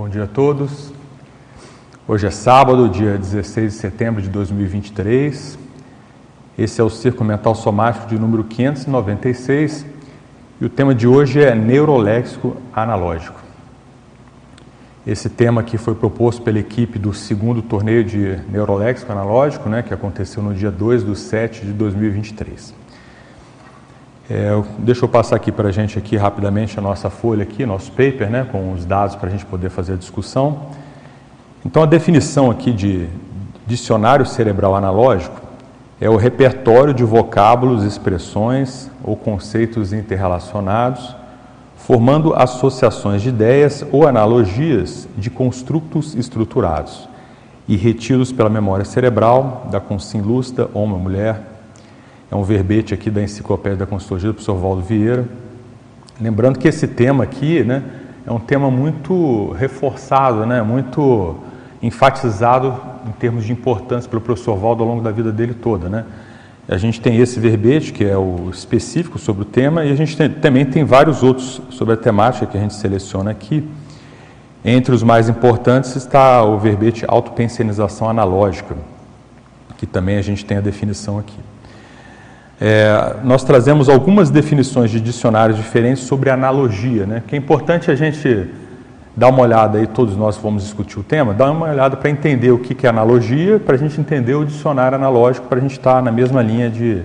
Bom dia a todos. Hoje é sábado, dia 16 de setembro de 2023. Esse é o Circo Mental Somático de número 596 e o tema de hoje é neuroléxico analógico. Esse tema aqui foi proposto pela equipe do segundo torneio de neuroléxico analógico, né, que aconteceu no dia 2 de 7 de 2023. É, deixa eu passar aqui para a gente aqui rapidamente a nossa folha aqui, nosso paper, né, com os dados para a gente poder fazer a discussão. Então a definição aqui de dicionário cerebral analógico é o repertório de vocábulos, expressões ou conceitos interrelacionados, formando associações de ideias ou analogias de construtos estruturados e retidos pela memória cerebral da consciência lúcida, homem, mulher, é um verbete aqui da Enciclopédia da Consultoria do professor Valdo Vieira. Lembrando que esse tema aqui né, é um tema muito reforçado, né, muito enfatizado em termos de importância pelo professor Valdo ao longo da vida dele toda. Né? A gente tem esse verbete, que é o específico sobre o tema, e a gente tem, também tem vários outros sobre a temática que a gente seleciona aqui. Entre os mais importantes está o verbete autopensionização analógica, que também a gente tem a definição aqui. É, nós trazemos algumas definições de dicionários diferentes sobre analogia, né? que é importante a gente dar uma olhada aí, todos nós vamos discutir o tema, dar uma olhada para entender o que é analogia, para a gente entender o dicionário analógico, para a gente estar na mesma linha de,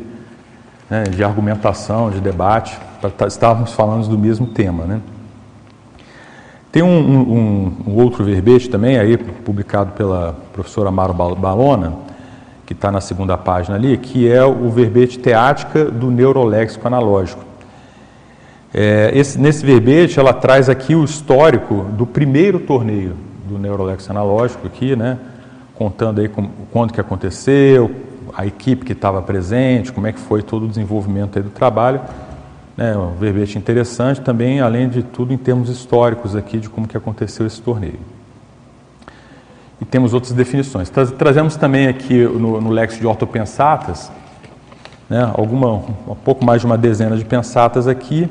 né, de argumentação, de debate, para estarmos falando do mesmo tema. Né? Tem um, um, um, outro verbete também, aí, publicado pela professora Amaro Balona, que está na segunda página ali, que é o verbete teática do neuroléxico analógico. É, esse, nesse verbete, ela traz aqui o histórico do primeiro torneio do neuroléxico analógico aqui, né, contando aí com, quando que aconteceu, a equipe que estava presente, como é que foi todo o desenvolvimento do trabalho. Né, um verbete interessante também, além de tudo, em termos históricos aqui de como que aconteceu esse torneio e temos outras definições. Trazemos também aqui no, no Lexo de Ortopensatas, né, alguma, um pouco mais de uma dezena de pensatas aqui,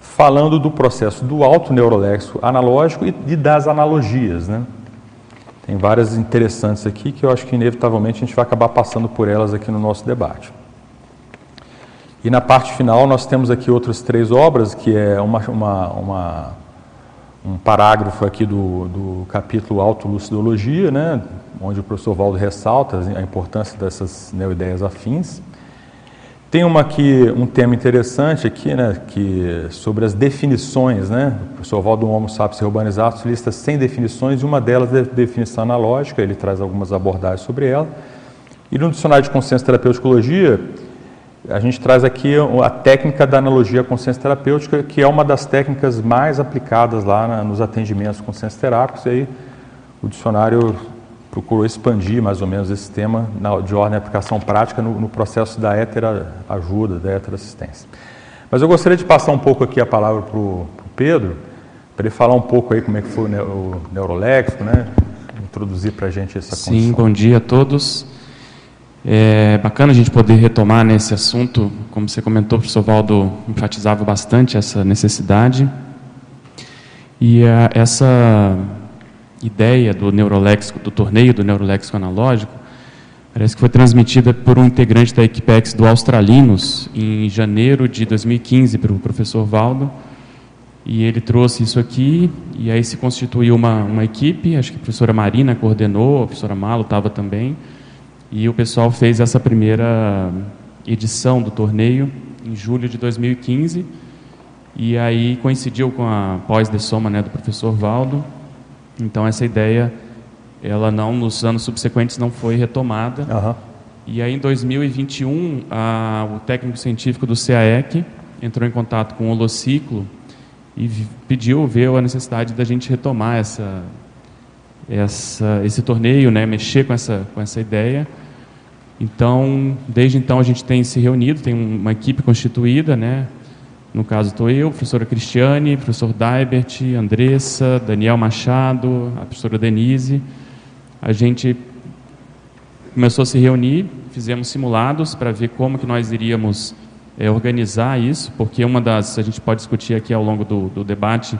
falando do processo do alto neuroléxico analógico e, e das analogias. Né? Tem várias interessantes aqui que eu acho que inevitavelmente a gente vai acabar passando por elas aqui no nosso debate. E na parte final nós temos aqui outras três obras, que é uma, uma, uma um parágrafo aqui do, do capítulo Autolucidologia, né, onde o professor Valdo ressalta a importância dessas neoideias afins. Tem uma aqui, um tema interessante aqui, né, que sobre as definições, né, o professor Valdo Homo Sapiens Urbanizados lista 100 definições, e uma delas é definição analógica, ele traz algumas abordagens sobre ela. E no dicionário de consciência e terapeuticologia, a gente traz aqui a técnica da analogia consciência terapêutica, que é uma das técnicas mais aplicadas lá na, nos atendimentos consciência terápicos, e aí o dicionário procurou expandir mais ou menos esse tema na, de ordem de aplicação prática no, no processo da ajuda, da assistência. Mas eu gostaria de passar um pouco aqui a palavra para o Pedro, para ele falar um pouco aí como é que foi o, o neuroléxico, né? introduzir para a gente essa Sim, condição. bom dia a todos. É bacana a gente poder retomar nesse assunto, como você comentou, o professor Valdo enfatizava bastante essa necessidade. E a, essa ideia do neuroléxico, do torneio do neuroléxico analógico, parece que foi transmitida por um integrante da Equipex do Australinos em janeiro de 2015 para o professor Valdo. E ele trouxe isso aqui, e aí se constituiu uma, uma equipe, acho que a professora Marina coordenou, a professora Malo estava também, e o pessoal fez essa primeira edição do torneio em julho de 2015. E aí coincidiu com a pós de soma né, do professor Valdo. Então essa ideia, ela não nos anos subsequentes não foi retomada. Uhum. E aí em 2021, a, o técnico científico do CAEC entrou em contato com o Holociclo e pediu, viu a necessidade da gente retomar essa, essa, esse torneio, né, mexer com essa, com essa ideia. Então, desde então a gente tem se reunido, tem uma equipe constituída, né? No caso estou eu, professora Cristiane, professor Daibert, Andressa, Daniel Machado, a professora Denise. A gente começou a se reunir, fizemos simulados para ver como que nós iríamos é, organizar isso, porque uma das a gente pode discutir aqui ao longo do, do debate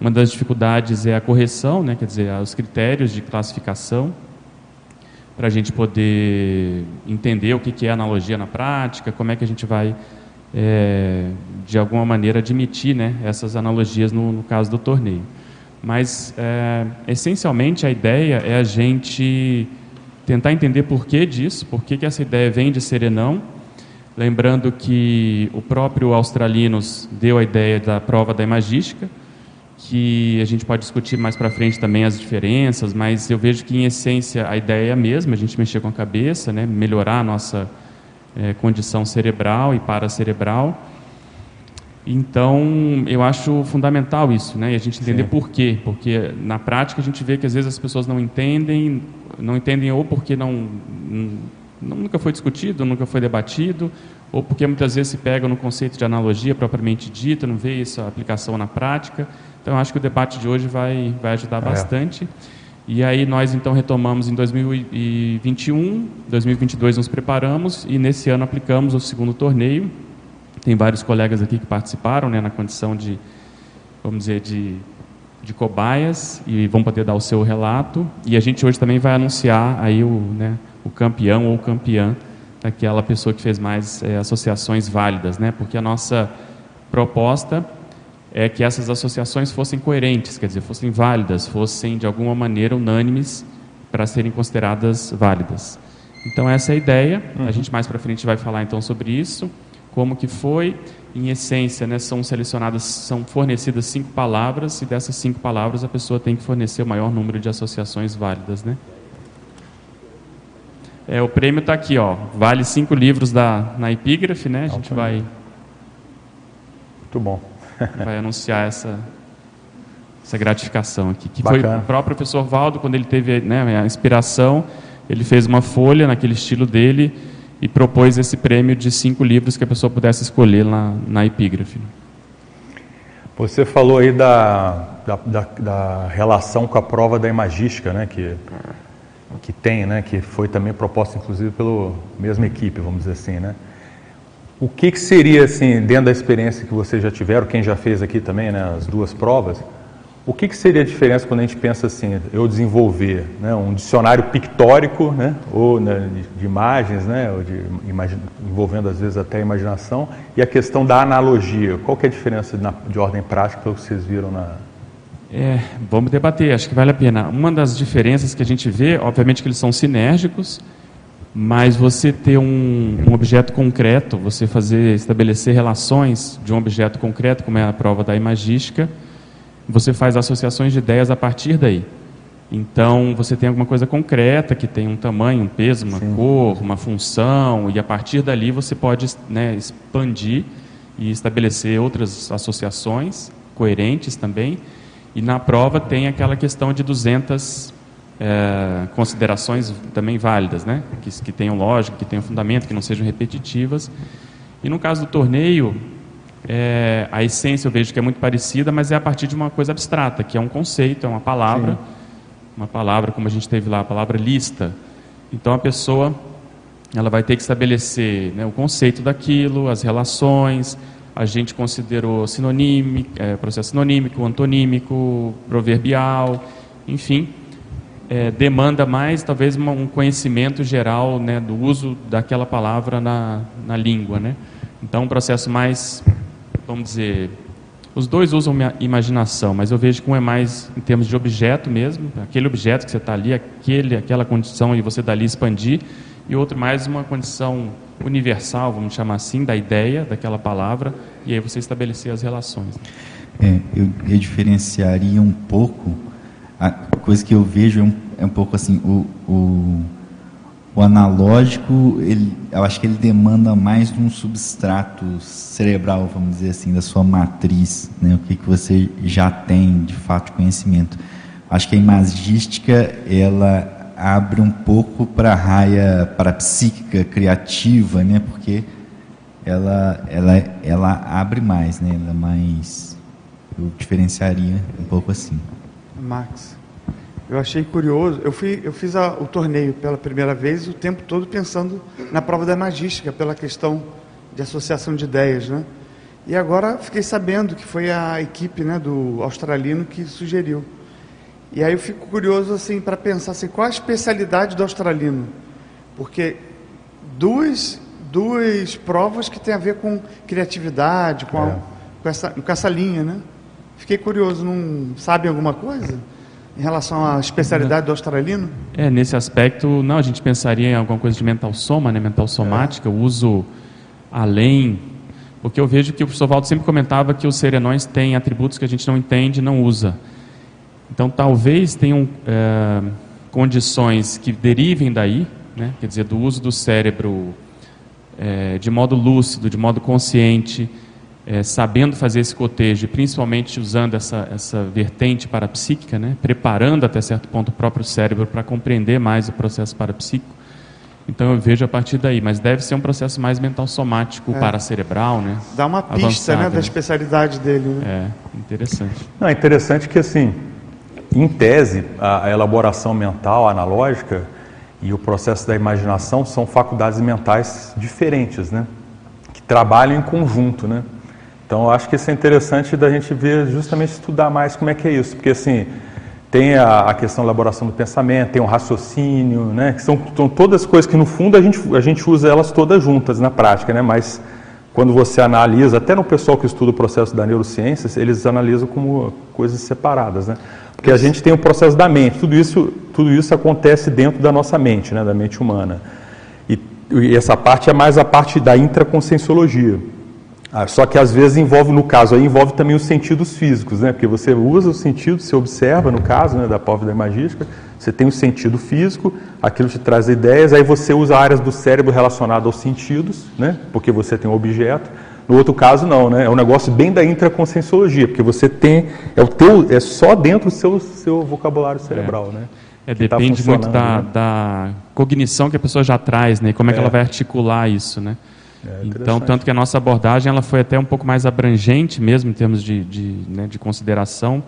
Uma das dificuldades é a correção, né, quer dizer, os critérios de classificação, para a gente poder entender o que, é analogia na prática, como é que a gente vai, é, de alguma maneira, admitir né, essas analogias no, no caso do torneio. Mas, é, essencialmente, a ideia é a gente tentar entender por que disso, por que, que essa ideia vem de Serenão. Lembrando que o próprio Australinos deu a ideia da prova da imagística, que a gente pode discutir mais para frente também as diferenças, mas eu vejo que, em essência, a ideia é a mesma, a gente mexer com a cabeça, né, melhorar a nossa é, condição cerebral e paracerebral. Então, eu acho fundamental isso, né? E a gente entender Sim. por quê. Porque na prática a gente vê que às vezes as pessoas não entendem, não entendem ou porque não, não nunca foi discutido, nunca foi debatido, ou porque muitas vezes se pega no conceito de analogia propriamente dita, não vê essa aplicação na prática. Então, acho que o debate de hoje vai, vai ajudar é. bastante. E aí nós então retomamos em 2021, 2022 nos preparamos e nesse ano aplicamos o segundo torneio tem vários colegas aqui que participaram né, na condição de, vamos dizer, de, de cobaias e vão poder dar o seu relato. E a gente hoje também vai anunciar aí o, né, o campeão ou campeã daquela pessoa que fez mais é, associações válidas, né? Porque a nossa proposta é que essas associações fossem coerentes, quer dizer, fossem válidas, fossem de alguma maneira unânimes para serem consideradas válidas. Então essa é a ideia. Uhum. A gente mais para frente vai falar então sobre isso como que foi. Em essência, né, são selecionadas, são fornecidas cinco palavras e dessas cinco palavras a pessoa tem que fornecer o maior número de associações válidas, né? É, o prêmio está aqui, ó. Vale cinco livros da na epígrafe, né? A gente vai. Muito bom. Vai anunciar essa essa gratificação aqui, que Bacana. foi o próprio professor Valdo quando ele teve né, a inspiração, ele fez uma folha naquele estilo dele e propôs esse prêmio de cinco livros que a pessoa pudesse escolher na, na epígrafe. Você falou aí da, da, da, da, relação com a prova da imagística, né, que, que tem, né, que foi também proposta inclusive pela mesma equipe, vamos dizer assim, né? O que, que seria, assim, dentro da experiência que vocês já tiveram, quem já fez aqui também, né, as duas provas, o que, que, seria a diferença quando a gente pensa assim, eu desenvolver né, um dicionário pictórico, né, ou né, de, imagens, né, ou de, envolvendo às vezes até a imaginação, e a questão da analogia? Qual que é a diferença na, de ordem prática que vocês viram na... É, vamos debater, acho que vale a pena. Uma das diferenças que a gente vê, obviamente que eles são sinérgicos, mas você ter um, um objeto concreto, você fazer, estabelecer relações de um objeto concreto, como é a prova da imagística, você faz associações de ideias a partir daí. Então, você tem alguma coisa concreta que tem um tamanho, um peso, uma Sim. cor, uma função, e a partir dali você pode né, expandir e estabelecer outras associações coerentes também. E na prova tem aquela questão de 200 é, considerações também válidas, né? que, que tenham lógica, que tenham fundamento, que não sejam repetitivas. E no caso do torneio, é, a essência eu vejo que é muito parecida, mas é a partir de uma coisa abstrata, que é um conceito, é uma palavra, Sim. uma palavra como a gente teve lá, a palavra lista. Então a pessoa ela vai ter que estabelecer né, o conceito daquilo, as relações. A gente considerou sinonímico, é, processo sinonímico, antonímico, proverbial, enfim, é, demanda mais talvez um conhecimento geral né, do uso daquela palavra na, na língua, né? Então um processo mais vamos dizer, os dois usam minha imaginação, mas eu vejo que um é mais em termos de objeto mesmo, aquele objeto que você está ali, aquele, aquela condição e você dali expandir, e outro mais uma condição universal, vamos chamar assim, da ideia, daquela palavra, e aí você estabelecer as relações. É, eu, eu diferenciaria um pouco, a coisa que eu vejo é um, é um pouco assim, o, o o analógico, ele, eu acho que ele demanda mais de um substrato cerebral, vamos dizer assim, da sua matriz, né? o que, que você já tem de fato de conhecimento. Acho que a imagística, ela abre um pouco para a raia parapsíquica, criativa, né? porque ela, ela, ela abre mais, né? ela é mais... Eu diferenciaria um pouco assim. Max, eu achei curioso. Eu, fui, eu fiz a, o torneio pela primeira vez o tempo todo pensando na prova da magística, pela questão de associação de ideias, né? E agora fiquei sabendo que foi a equipe né, do australiano que sugeriu. E aí eu fico curioso assim para pensar assim, qual a especialidade do australiano? Porque duas, duas provas que tem a ver com criatividade, com, a, É. com, essa, com essa linha, né? Fiquei curioso, não sabe alguma coisa em relação à especialidade do australiano? É, nesse aspecto, não, a gente pensaria em alguma coisa de mental soma, né, mental somática, o uso além, porque eu vejo que o professor Valdo sempre comentava que os serenões têm atributos que a gente não entende e não usa. Então, talvez tenham é, condições que derivem daí, né, quer dizer, do uso do cérebro é, de modo lúcido, de modo consciente, é, sabendo fazer esse cotejo, e principalmente usando essa, essa vertente parapsíquica, né, preparando até certo ponto o próprio cérebro para compreender mais o processo parapsíquico. Então eu vejo a partir daí, mas deve ser um processo mais mental somático, paracerebral, né? Dá uma pista Avançado, né, da né? especialidade dele. Né? É, interessante. Não, é interessante que, assim, em tese, a, a elaboração mental analógica e o processo da imaginação são faculdades mentais diferentes, né? Que trabalham em conjunto, né? Então, eu acho que isso é interessante da gente ver, justamente estudar mais como é que é isso, porque, assim, tem a, a questão da elaboração do pensamento, tem o raciocínio, né? Que são, são todas coisas que, no fundo, a gente, a gente usa elas todas juntas na prática, né? Mas quando você analisa, até no pessoal que estuda o processo da neurociência, eles analisam como coisas separadas, né? Porque a gente tem o processo da mente, tudo isso, tudo isso acontece dentro da nossa mente, né? Da mente humana. E, e essa parte é mais a parte da intraconscienciologia. Ah, só que às vezes envolve, no caso aí, envolve também os sentidos físicos, né? Porque você usa os sentidos, você observa, no caso né, da prova da imagística, você tem o sentido físico, aquilo te traz ideias, aí você usa áreas do cérebro relacionadas aos sentidos, né? Porque você tem um objeto. No outro caso, não, né? É um negócio bem da intraconscienciologia, porque você tem, é o teu, é só dentro do seu, seu vocabulário cerebral, né? É, que tá depende muito funcionando, da, né? da cognição que a pessoa já traz, né? Como é, que É. ela vai articular isso, né? É então, tanto que a nossa abordagem ela foi até um pouco mais abrangente mesmo em termos de, de, né, de consideração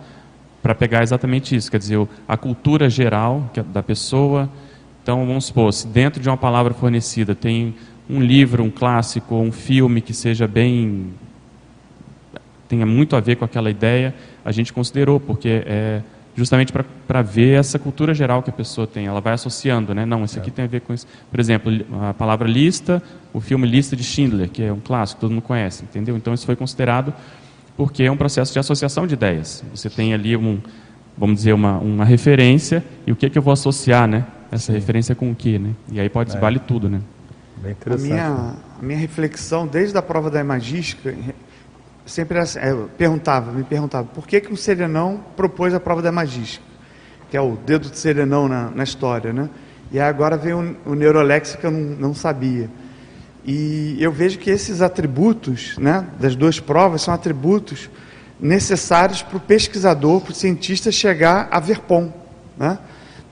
para pegar exatamente isso, quer dizer, a cultura geral é da pessoa. Então, vamos supor, se dentro de uma palavra fornecida tem um livro, um clássico, um filme que seja bem tenha muito a ver com aquela ideia, a gente considerou, porque é justamente para ver essa cultura geral que a pessoa tem. Ela vai associando, né? Não, isso aqui tem a ver com isso. Por exemplo, a palavra lista, o filme Lista de Schindler, que é um clássico, todo mundo conhece, entendeu? Então isso foi considerado porque é um processo de associação de ideias. Você tem ali um, vamos dizer, uma, uma referência e o que que eu vou associar, né? Essa referência com o que, né? E aí pode vale tudo, né? Bem A interessante. né? minha, a minha reflexão desde a prova da imagística sempre é, perguntava, me perguntava, por que, que o Serenão propôs a prova da imagística? Que é o dedo de Serenão na, na história, né? E agora veio o, o neuroléxico que eu não, não sabia. E eu vejo que esses atributos, né, das duas provas, são atributos necessários para o pesquisador, para o cientista chegar a ver pom, né?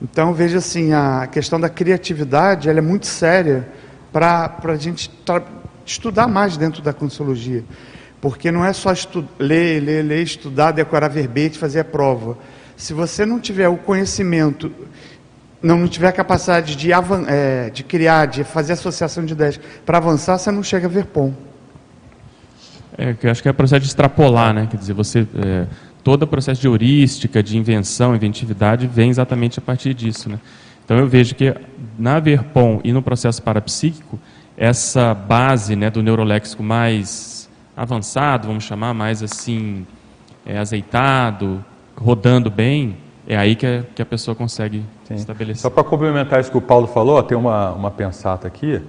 Então eu vejo assim a questão da criatividade, ela é muito séria para a gente estudar mais dentro da consciologia, porque não é só ler, ler, ler, estudar, decorar verbete, fazer a prova. Se você não tiver o conhecimento não, tiver a capacidade de, eh, de criar, de fazer associação de ideias para avançar, você não chega a ver pom. É, eu acho que é o processo de extrapolar, né? Quer dizer, você é, todo o processo de heurística, de invenção, inventividade vem exatamente a partir disso, né? Então eu vejo que na Verpom e no processo parapsíquico essa base, né, do neuroléxico mais avançado, vamos chamar, mais assim é, azeitado, rodando bem, é aí que a, que a pessoa consegue Sim. estabelecer. Só para complementar isso que o Paulo falou, ó, tem uma, uma pensata aqui.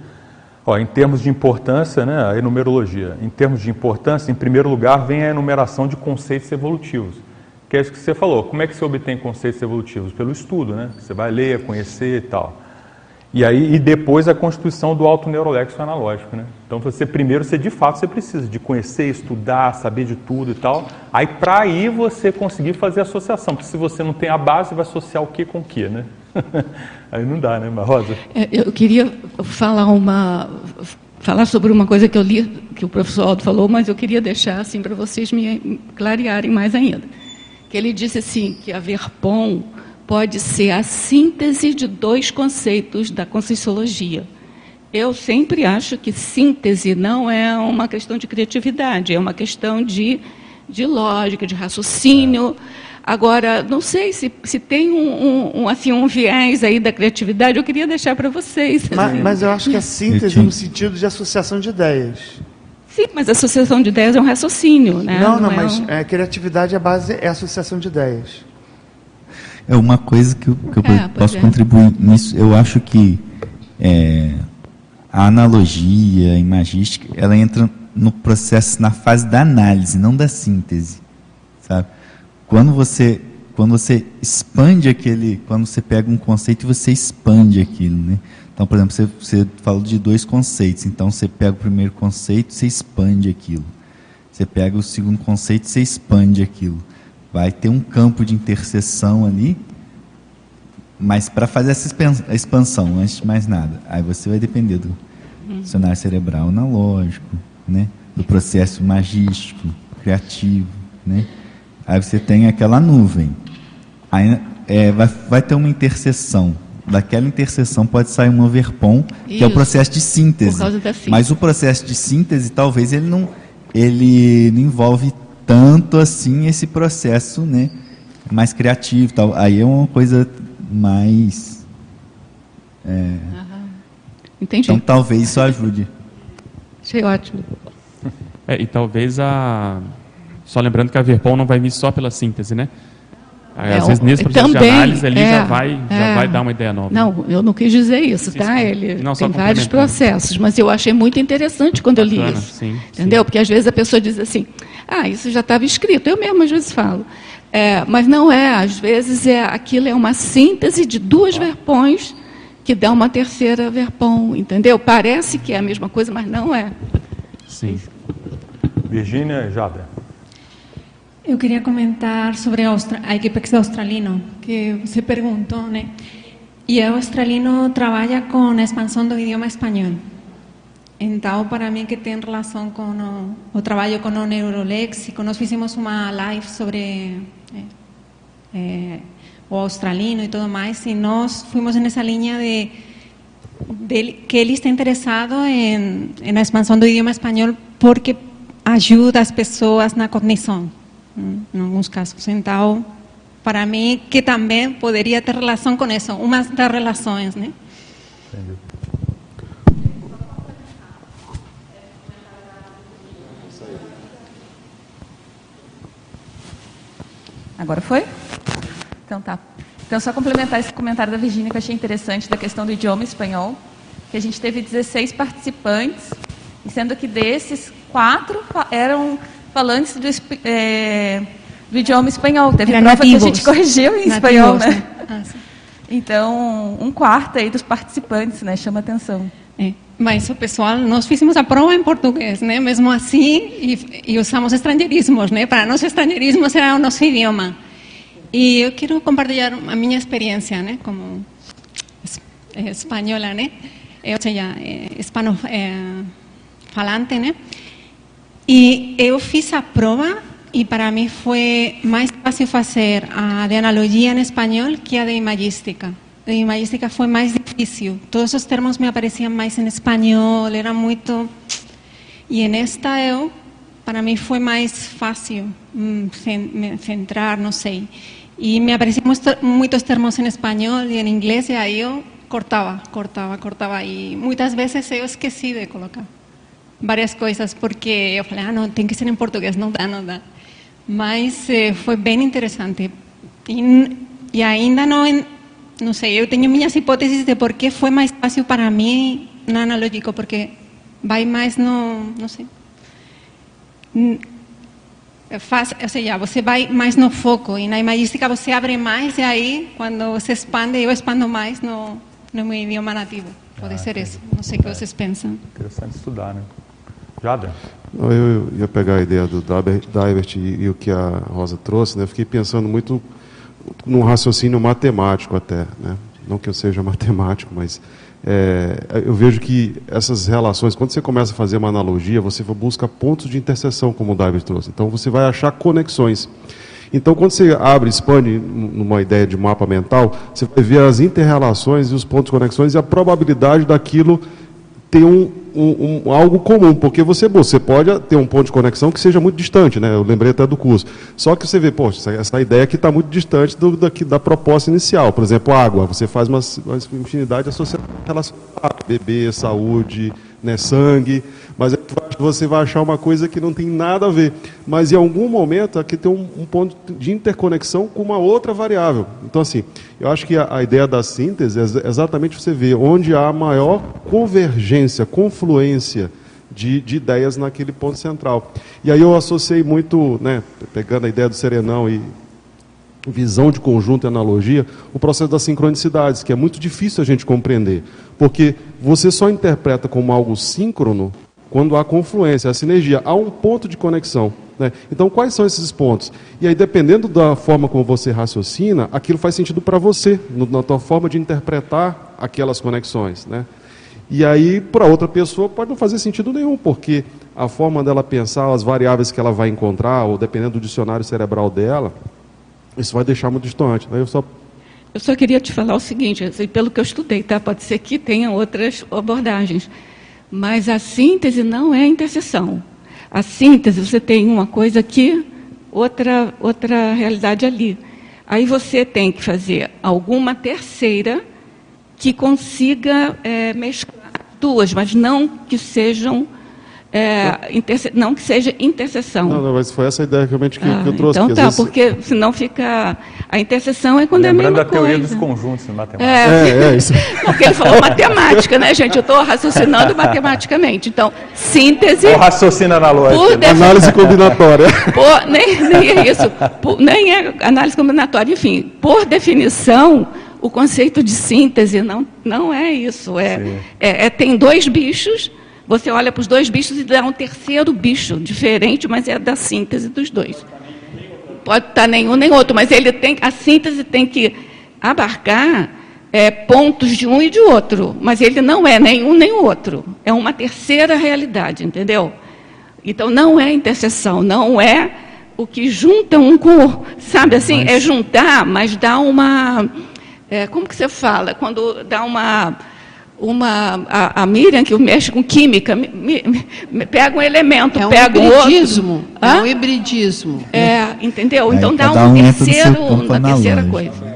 Ó, em termos de importância, né, a enumerologia. Em termos de importância, em primeiro lugar, vem a enumeração de conceitos evolutivos. Que é isso que você falou. Como é que você obtém conceitos evolutivos? Pelo estudo, né? Você vai ler, conhecer e tal. E aí e depois a constituição do autoneuroléxico analógico, né? Então você primeiro você de fato você precisa de conhecer, estudar, saber de tudo e tal. Aí para aí você conseguir fazer associação, porque se você não tem a base, vai associar o que com o que, né? aí não dá, né, Rosa? É, Eu queria falar uma falar sobre uma coisa que eu li que o professor Aldo falou, mas eu queria deixar assim para vocês me clarearem mais ainda. Que ele disse assim que a Verpom pode ser a síntese de dois conceitos da Conscienciologia, Eu sempre acho que síntese não é uma questão de criatividade, é uma questão de, de lógica, de raciocínio. Agora, não sei se, se tem um, um, assim, um viés aí da criatividade, eu queria deixar para vocês. Mas, mas eu acho que a síntese no sentido de associação de ideias. Sim, mas a associação de ideias é um raciocínio, né? Não, não, é mas um- é, criatividade, a base é associação de ideias. É uma coisa que eu, que eu É, posso é. contribuir nisso. Eu acho que é, a analogia, a imagística, ela entra no processo, na fase da análise, não da síntese, sabe? Quando você, quando você expande aquele, quando você pega um conceito e você expande aquilo, né? Então, por exemplo, você, você falou de dois conceitos. Então, você pega o primeiro conceito, você expande aquilo. Você pega o segundo conceito, você expande aquilo. Vai ter um campo de interseção ali, mas para fazer essa expansão, antes de mais nada, aí você vai depender do dicionário cerebral analógico, né? do processo magístico, criativo. Né? Aí você tem aquela nuvem. Aí é, vai, vai ter uma interseção. Daquela interseção pode sair um overpom, que é o processo de síntese. Síntese. Mas o processo de síntese, talvez ele não, ele não envolve tanto assim esse processo, né, mais criativo, tal. Aí é uma coisa mais, Entendi. então talvez isso ajude. Achei ótimo. É, e talvez a. Só lembrando que a Verpon não vai vir só pela síntese, né? É, Às vezes o- nesse processo também, de análise ali é, já, vai, já é. vai dar uma ideia nova. Não, eu não quis dizer isso, Sim, tá? sim. Ele Não, tem vários processos, mas eu achei muito interessante quando eu li Bacana, isso. sim, entendeu? sim. Porque às vezes a pessoa diz assim, ah, isso já estava escrito. Eu mesmo às vezes falo. É, mas não é, às vezes é, aquilo é uma síntese de duas verpões que dá uma terceira verpom, entendeu? Parece que é a mesma coisa, mas não é. Sim. Virgínia Jabra. Eu queria comentar sobre a, austra a equipe australino, que você perguntou, né? E o australino trabalha com a expansão do idioma espanhol. Então, para mim, que tem relação com o, o trabalho com o neuroléxico, nós fizemos uma live sobre eh, eh, o australino e tudo mais, e nós fomos nessa linha de, de que ele está interessado em, na expansão do idioma espanhol porque ajuda as pessoas na cognição, hum, em alguns casos. Então, para mim, que também poderia ter relação com isso, uma das relações, né? Agora foi? Então tá. Então, só complementar esse comentário da Virgínia que eu achei interessante da questão do idioma espanhol, que a gente teve 16 participantes, sendo que desses, quatro eram falantes do, eh, do idioma espanhol. Teve Eram prova que a nativos. gente corrigiu em Nativos, espanhol, né? né? Ah. Então, um quarto aí dos participantes, né? Chama atenção. É, mas pessoal, nós fizemos a prova em português, né? Mesmo assim, e, e usamos estrangeirismos, né? Para nós, estrangeirismos era o nosso idioma. E eu quero compartilhar a minha experiência, né? Como es- espanhola, né? Ou seja, hispano eh, falante, né? E eu fiz a prova e para mim foi mais fácil fazer a de analogia em espanhol que a de imagística. A de imagística foi mais difícil. Todos os termos me apareciam mais em espanhol, era muito... E en esta eu, para mim foi mais fácil me centrar, não sei. E me apareciam muitos- termos em espanhol e em inglês, e aí eu cortava, cortava, cortava. E muitas vezes eu esqueci de colocar várias coisas, porque eu falei, ah, não, tem que ser em português, não dá, não dá. Mas eh, foi bem interessante. E, e ainda não, não sei, eu tenho minhas hipóteses de por que foi mais fácil para mim no analógico, porque vai mais no, não sei, Hum, faz, ou seja, você vai mais no foco, e na imagística você abre mais, e aí, quando você expande, eu expando mais no, no meu idioma nativo. Pode ser isso, não sei o que vocês pensam. Interessante estudar, né? Jabra. Não, Eu ia pegar a ideia do Daber- Daibert e, e o que a Rosa trouxe, né? Eu fiquei pensando muito num raciocínio matemático até, né? Não que eu seja matemático, mas é, eu vejo que essas relações, quando você começa a fazer uma analogia, você busca pontos de interseção, como o Daibert trouxe. Então você vai achar conexões. Então, quando você abre, expande numa ideia de mapa mental, você vai ver as interrelações e os pontos de conexões e a probabilidade daquilo ter um, um, um, algo comum, porque você, você pode ter um ponto de conexão que seja muito distante, né? Eu lembrei até do curso. Só que você vê, poxa, essa, essa ideia aqui está muito distante do, da, da proposta inicial. Por exemplo, água. Você faz uma, uma infinidade associada a bebê, saúde, né, sangue, mas você vai achar uma coisa que não tem nada a ver. Mas em algum momento aqui tem um, um ponto de interconexão com uma outra variável. Então, assim, eu acho que a, a ideia da síntese é exatamente você ver onde há maior convergência, confluência de, de, ideias naquele ponto central. E aí eu associei muito, né, pegando a ideia do serenão e visão de conjunto e analogia, o processo das sincronicidades, que é muito difícil a gente compreender, porque você só interpreta como algo síncrono quando há confluência, a sinergia, há um ponto de conexão. Né? Então, quais são esses pontos? E aí, dependendo da forma como você raciocina, aquilo faz sentido para você, na tua forma de interpretar aquelas conexões. Né? E aí, para outra pessoa, pode não fazer sentido nenhum, porque a forma dela pensar, as variáveis que ela vai encontrar, ou dependendo do dicionário cerebral dela, isso vai deixar muito distante. Né? Eu só eu só queria te falar o seguinte, assim, pelo que eu estudei, tá? Pode ser que tenha outras abordagens, mas a síntese não é interseção. A síntese você tem uma coisa aqui, outra outra realidade ali. Aí você tem que fazer alguma terceira que consiga é, mesclar duas, mas não que sejam é, não que seja intercessão. Não, não, mas foi essa a ideia realmente que, ah, que eu trouxe. Então tá, vezes... porque senão fica. A interseção é quando Lembrando é a mesma da teoria dos conjuntos em matemática. É, é, é isso. Porque ele falou matemática, né, gente? Eu estou raciocinando matematicamente. Então, síntese. Ou raciocínio analógico. Né? Análise combinatória. Por, nem, nem é isso. Por, nem é análise combinatória. Enfim, por definição o conceito de síntese não, não é isso. É, é, é, tem dois bichos você olha para os dois bichos e dá um terceiro bicho, diferente, mas é da síntese dos dois. Pode estar nenhum nem outro, mas ele tem, a síntese tem que abarcar é, pontos de um e de outro, mas ele não é nenhum nem outro. É uma terceira realidade, entendeu? Então não é interseção, não é o que junta um com o sabe assim, mas... é juntar, mas dá uma é, como que você fala? Quando dá uma uma a, a Miriam que mexe com química me, me, me, pega um elemento, é um pega hibridismo, outro. É um hibridismo. É, entendeu? Então dá um, um terceiro, uma terceira coisa.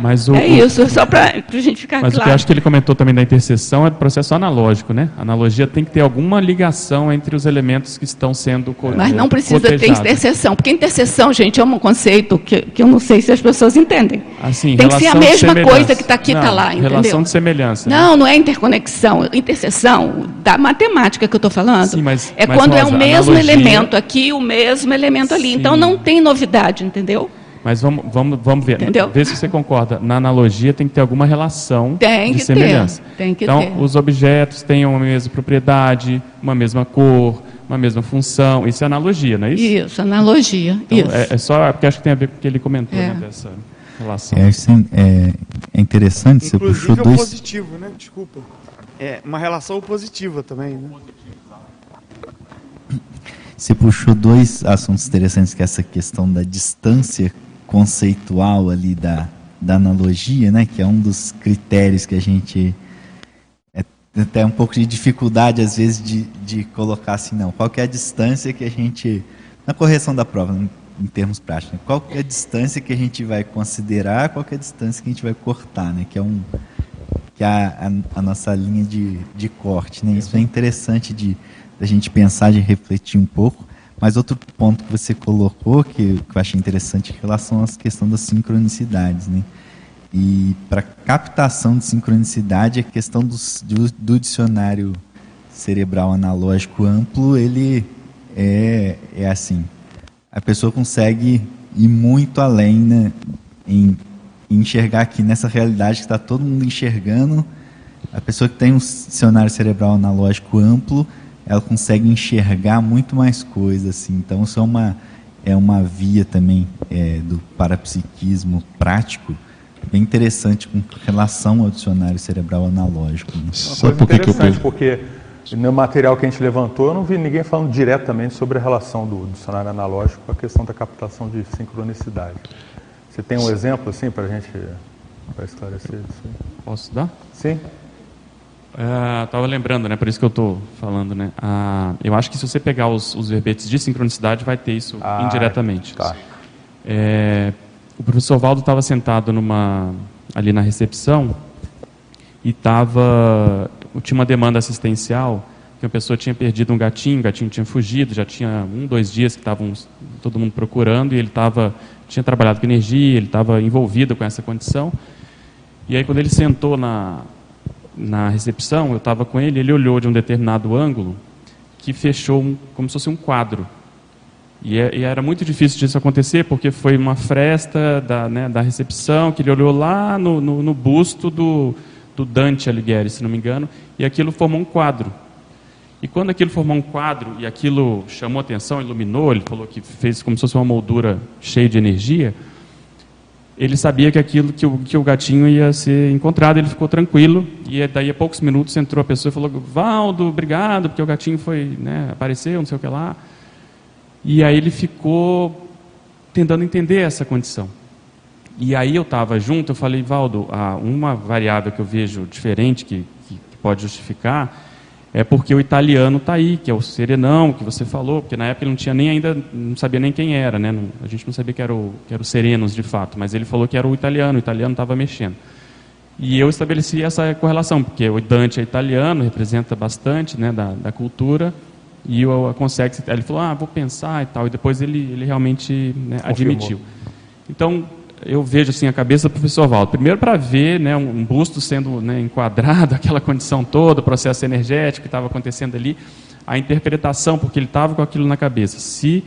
Mas o, é isso, só para a gente ficar mas claro. o que eu acho que ele comentou também da interseção é do processo analógico, né? A analogia tem que ter alguma ligação entre os elementos que estão sendo Mas não precisa cotejados. ter interseção, porque interseção, gente, é um conceito que, que eu não sei se as pessoas entendem. Assim, tem que ser a mesma coisa que está aqui, está lá, entendeu? Relação de semelhança. Né? Não, não é interconexão. Interseção da matemática que eu estou falando. Sim, mas, é mas, quando Rosa, é o mesmo analogia... elemento aqui, o mesmo elemento ali. Então Sim. não tem novidade, entendeu? Mas vamos, vamos, vamos ver. Entendeu? Ver se você concorda. Na analogia tem que ter alguma relação tem de que semelhança. Ter, tem que então, ter. os objetos têm uma mesma propriedade, uma mesma cor, uma mesma função. Isso é analogia, não é isso? Isso, analogia. Então, isso. É, é, só porque acho que tem a ver com o que ele comentou É. né, dessa relação. É, assim, é, é interessante, você Inclusive puxou é o dois. positivo, né? Desculpa. É uma relação positiva também, né? Você puxou dois assuntos interessantes, que é essa questão da distância conceitual ali da, da analogia, né? Que é um dos critérios que a gente é, até um pouco de dificuldade às vezes de, de colocar assim, não. Qual é a distância que a gente na correção da prova, em, termos práticos, né? qual é a distância que a gente vai considerar, qual é a distância que a gente vai cortar, né? Que é um que é a, a, a nossa linha de, de corte, né? Isso é interessante de da gente pensar, de refletir um pouco. Mas outro ponto que você colocou, que, que eu achei interessante, em relação à questão das sincronicidades. Né? E para captação de sincronicidade, a questão dos, do, do dicionário cerebral analógico amplo, ele é, é assim, a pessoa consegue ir muito além né, em, enxergar aqui nessa realidade que está todo mundo enxergando, a pessoa que tem um dicionário cerebral analógico amplo, ela consegue enxergar muito mais coisas, assim. Então, isso é uma, é uma via também é, do parapsiquismo prático, bem interessante com relação ao dicionário cerebral analógico. Né? Uma coisa por que que eu interessante, porque no material que a gente levantou, eu não vi ninguém falando diretamente sobre a relação do dicionário analógico com a questão da captação de sincronicidade. Você tem um exemplo assim para a gente pra esclarecer isso? aí? Posso dar? Sim? Estava lembrando, né? Por isso que eu estou falando, né? Ah, eu acho que se você pegar os, os verbetes de sincronicidade, vai ter isso Ah, indiretamente. tá. É, o professor Valdo estava sentado numa ali na recepção e tava tinha uma demanda assistencial que uma pessoa tinha perdido um gatinho, o gatinho tinha fugido, já tinha um, dois dias que estavam todo mundo procurando e ele tava tinha trabalhado com energia, ele estava envolvido com essa condição. E aí quando ele sentou na na recepção, eu estava com ele, ele olhou de um determinado ângulo que fechou um, como se fosse um quadro. E, é- e era muito difícil disso acontecer, porque foi uma fresta da, né, da recepção, que ele olhou lá no, no, no busto do, do Dante Alighieri, se não me engano, e aquilo formou um quadro. E quando aquilo formou um quadro e aquilo chamou atenção, iluminou, ele falou que fez como se fosse uma moldura cheia de energia, ele sabia que aquilo que o, que o gatinho ia ser encontrado, ele ficou tranquilo e daí a poucos minutos entrou a pessoa e falou Valdo, obrigado porque o gatinho foi, né, apareceu, não sei o que lá. E aí ele ficou tentando entender essa condição. E aí eu estava junto, eu falei Valdo, ah, uma variável que eu vejo diferente que, que, que pode justificar é porque o italiano está aí, que é o serenão que você falou, porque na época ele não tinha nem ainda, não sabia nem quem era, né? Não- a gente não sabia que era, o, que era o serenos de fato, mas ele falou que era o italiano, o italiano estava mexendo. E eu estabeleci essa correlação, porque o Dante é italiano, representa bastante né, da, da cultura, e o consegue. Ele falou, ah, vou pensar e tal, e depois ele, ele realmente né, admitiu. Então, eu vejo assim a cabeça do professor Valdo. Primeiro para ver né, um busto sendo né, enquadrado, aquela condição toda, o processo energético que estava acontecendo ali, a interpretação, porque ele estava com aquilo na cabeça. Se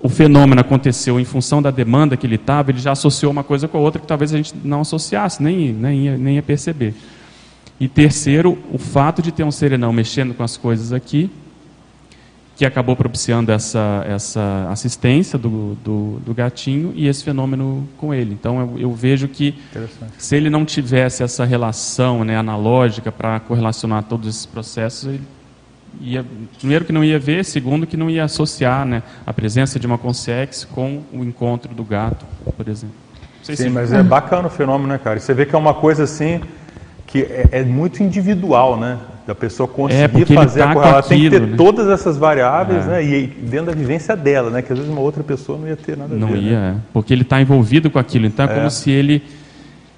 o fenômeno aconteceu em função da demanda que ele estava, ele já associou uma coisa com a outra que talvez a gente não associasse, nem, nem, ia, nem ia perceber. E terceiro, o fato de ter um serenão mexendo com as coisas aqui, que acabou propiciando essa, essa assistência do, do, do gatinho e esse fenômeno com ele. Então eu, eu vejo que se ele não tivesse essa relação né, analógica para correlacionar todos esses processos, ele ia, primeiro que não ia ver, segundo que não ia associar né, a presença de uma consex com o encontro do gato, por exemplo. Sim, se- mas é bacana o fenômeno, né, cara? Você vê que é uma coisa assim que é, é muito individual, né? Da pessoa conseguir ele fazer tá a com correlação. Tem que ter aquilo, né? todas essas variáveis, É. né? E dentro da vivência dela, né? Que às vezes uma outra pessoa não ia ter nada a Não ver. ia, né? é. porque ele está envolvido com aquilo. Então é, como se ele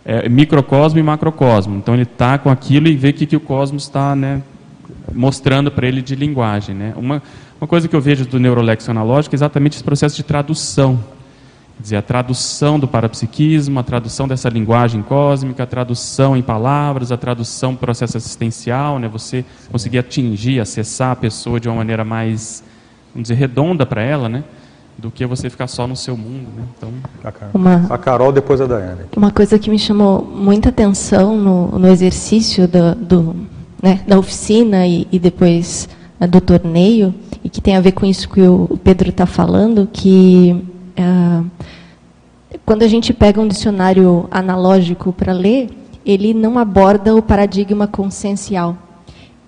é microcosmo e macrocosmo. Então ele está com aquilo e vê o que, que o cosmos está né, mostrando para ele de linguagem. Né? Uma, uma coisa que eu vejo do neurolexo analógico é exatamente esse processo de tradução. Dizer, a tradução do parapsiquismo, a tradução dessa linguagem cósmica, a tradução em palavras, a tradução do processo assistencial, né? você conseguir atingir, acessar a pessoa de uma maneira mais, vamos dizer, redonda para ela, né? do que você ficar só no seu mundo. Né? Então. Uma- A Carol depois a Daiane. Uma coisa que me chamou muita atenção no, no exercício do, do, né, da oficina e, e depois eh, do torneio, e que tem a ver com isso que o Pedro está falando, que quando a gente pega um dicionário analógico para ler, ele não aborda o paradigma consciencial.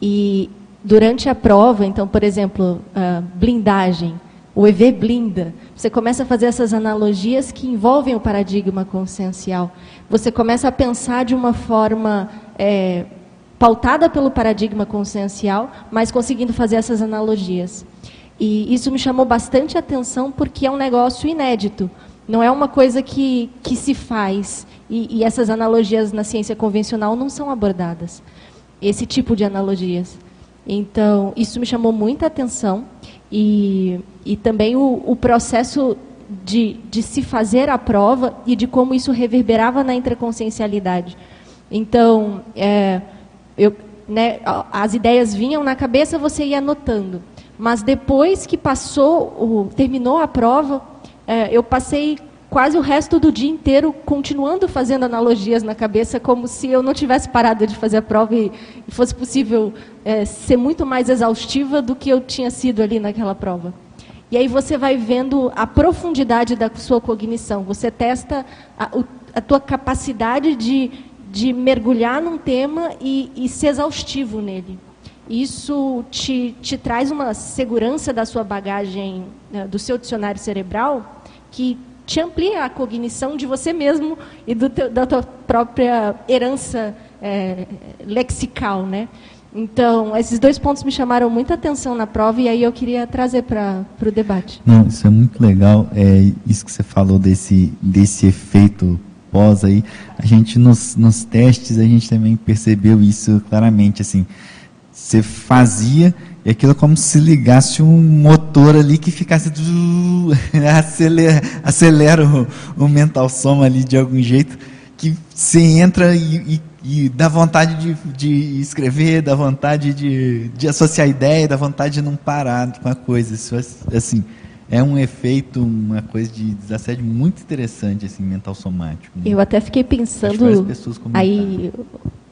E durante a prova, então, por exemplo, ah, blindagem, o EV blinda, você começa a fazer essas analogias que envolvem o paradigma consciencial. Você começa a pensar de uma forma eh, pautada pelo paradigma consciencial, mas conseguindo fazer essas analogias. E isso me chamou bastante atenção porque é um negócio inédito. Não é uma coisa que, que se faz. E, e essas analogias na ciência convencional não são abordadas. Esse tipo de analogias. Então, isso me chamou muita atenção. E, e também o, o processo de, de se fazer a prova e de como isso reverberava na intraconsciencialidade. Então, é, eu, né, as ideias vinham na cabeça, você ia anotando. Mas depois que passou, o, terminou a prova, é, eu passei quase o resto do dia inteiro continuando fazendo analogias na cabeça, como se eu não tivesse parado de fazer a prova e, e fosse possível é, ser muito mais exaustiva do que eu tinha sido ali naquela prova. E aí você vai vendo a profundidade da sua cognição. Você testa a, a tua capacidade de, de mergulhar num tema e, e ser exaustivo nele. Isso te, te traz uma segurança da sua bagagem, né, do seu dicionário cerebral, que te amplia a cognição de você mesmo e teu- da tua própria herança é, lexical, né? Então, esses dois pontos me chamaram muita atenção na prova e aí eu queria trazer para o debate. Não, isso é muito legal. É isso que você falou desse, desse efeito pós aí. A gente nos, nos testes a gente também percebeu isso claramente. Assim, você fazia e aquilo é como se ligasse um motor ali que ficasse acelera, acelera o, o mental soma ali de algum jeito que você entra e, e e dá vontade de, de escrever, dá vontade de, de associar ideia, dá vontade de não parar com a coisa. Isso, assim, é um efeito, uma coisa de desassédio muito interessante, assim, mental somático. Né? Eu até fiquei pensando, aí,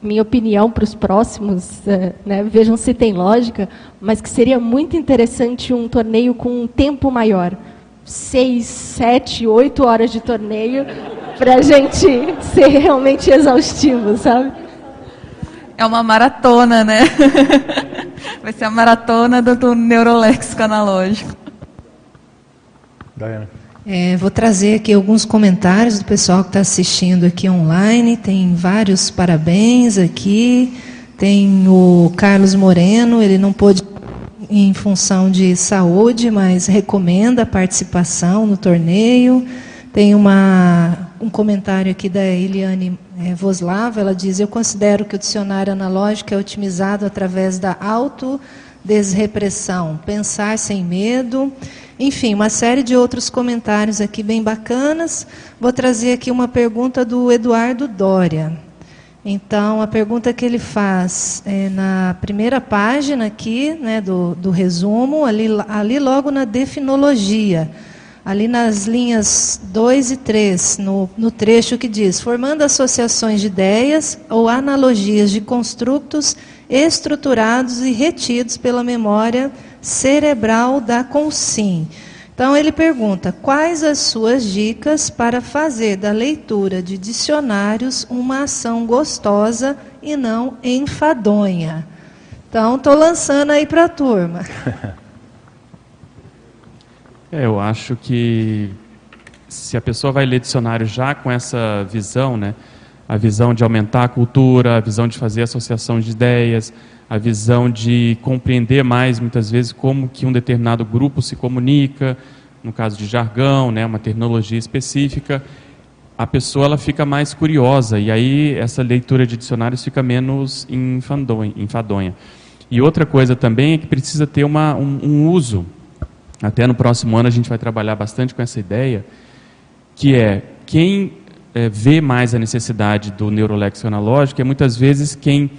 minha opinião para os próximos, é, né, vejam se tem lógica, mas que seria muito interessante um torneio com um tempo maior. Seis, sete, oito horas de torneio, para a gente ser realmente exaustivo, sabe? É uma maratona, né? Vai ser a maratona do, do neuroléxico analógico. Diana. É, vou trazer aqui alguns comentários do pessoal que está assistindo aqui online. Tem vários parabéns aqui. Tem o Carlos Moreno, ele não pôde em função de saúde, mas recomenda a participação no torneio. Tem uma, um comentário aqui da Eliane é, Voslava, ela diz: Eu considero que o dicionário analógico é otimizado através da autodesrepressão, pensar sem medo. Enfim, uma série de outros comentários aqui bem bacanas. Vou trazer aqui uma pergunta do Eduardo Dória. Então, a pergunta que ele faz é na primeira página aqui, né, do, do resumo, ali, ali logo na definologia ali nas linhas 2 e 3, no, no trecho que diz: formando associações de ideias ou analogias de construtos estruturados e retidos pela memória cerebral da consim. Então ele pergunta: quais as suas dicas para fazer da leitura de dicionários uma ação gostosa e não enfadonha? Então estou lançando aí para a turma. É, eu acho que se a pessoa vai ler dicionário já com essa visão, né, a visão de aumentar a cultura, a visão de fazer associação de ideias, a visão de compreender mais muitas vezes como que um determinado grupo se comunica, no caso de jargão, né, uma terminologia específica, a pessoa ela fica mais curiosa e aí essa leitura de dicionários fica menos enfadonha. E outra coisa também é que precisa ter uma, um, um uso até no próximo ano a gente vai trabalhar bastante com essa ideia, que é quem é, vê mais a necessidade do neuroléxico analógico é muitas vezes quem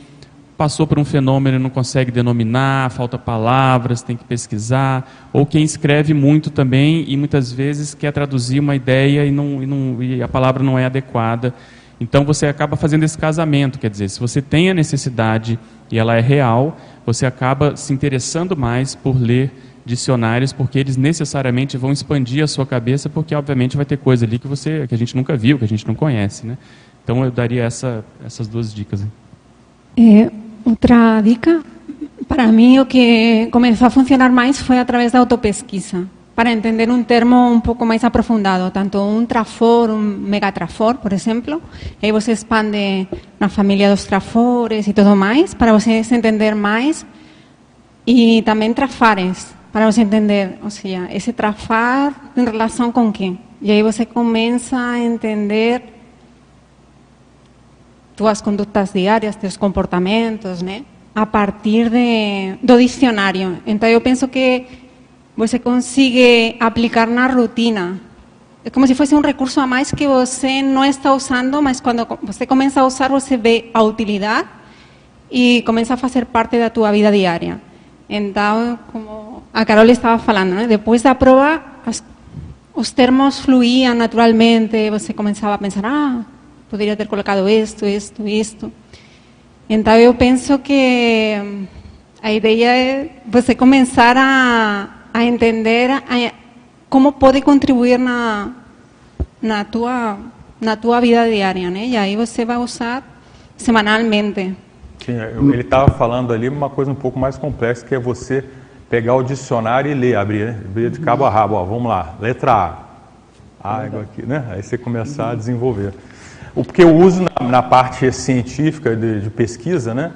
passou por um fenômeno e não consegue denominar, falta palavras, tem que pesquisar, ou quem escreve muito também e muitas vezes quer traduzir uma ideia e, não, e, não, e a palavra não é adequada. Então você acaba fazendo esse casamento, quer dizer, se você tem a necessidade e ela é real, você acaba se interessando mais por ler dicionários, porque eles necessariamente vão expandir a sua cabeça, porque obviamente vai ter coisa ali que você que a gente nunca viu, que a gente não conhece, né? Então eu daria essa, essas duas dicas. É, outra dica, para mim o que começou a funcionar mais foi através da autopesquisa, para entender um termo um pouco mais aprofundado, tanto um trafor, um megatrafor, por exemplo, aí você expande na família dos trafores e tudo mais, para você entender mais, e também trafares, para você entender, ou seja, esse trafar em relação com quem? E aí você começa a entender tuas condutas diárias, teus comportamentos, né? A partir de, do dicionário. Então eu penso que você consegue aplicar na rotina. É como se fosse um recurso a mais que você não está usando, mas quando você começa a usar, você vê a utilidade e começa a fazer parte da tua vida diária. Então, como a Carol estava falando, né? depois da prova, as, os termos fluíam naturalmente, você começava a pensar, ah, poderia ter colocado isto, isto, isto. Então, eu penso que a ideia é você começar a, a entender a, como pode contribuir na, na, tua, na tua vida diária, né? E aí você vai usar semanalmente. Sim, ele estava falando ali uma coisa um pouco mais complexa, que é você pegar o dicionário e ler, abrir, né? abrir de cabo a rabo. Ó, vamos lá, letra A. Água aqui, né? Aí você começar a desenvolver. O, porque o uso na, na parte científica de, de, pesquisa, né?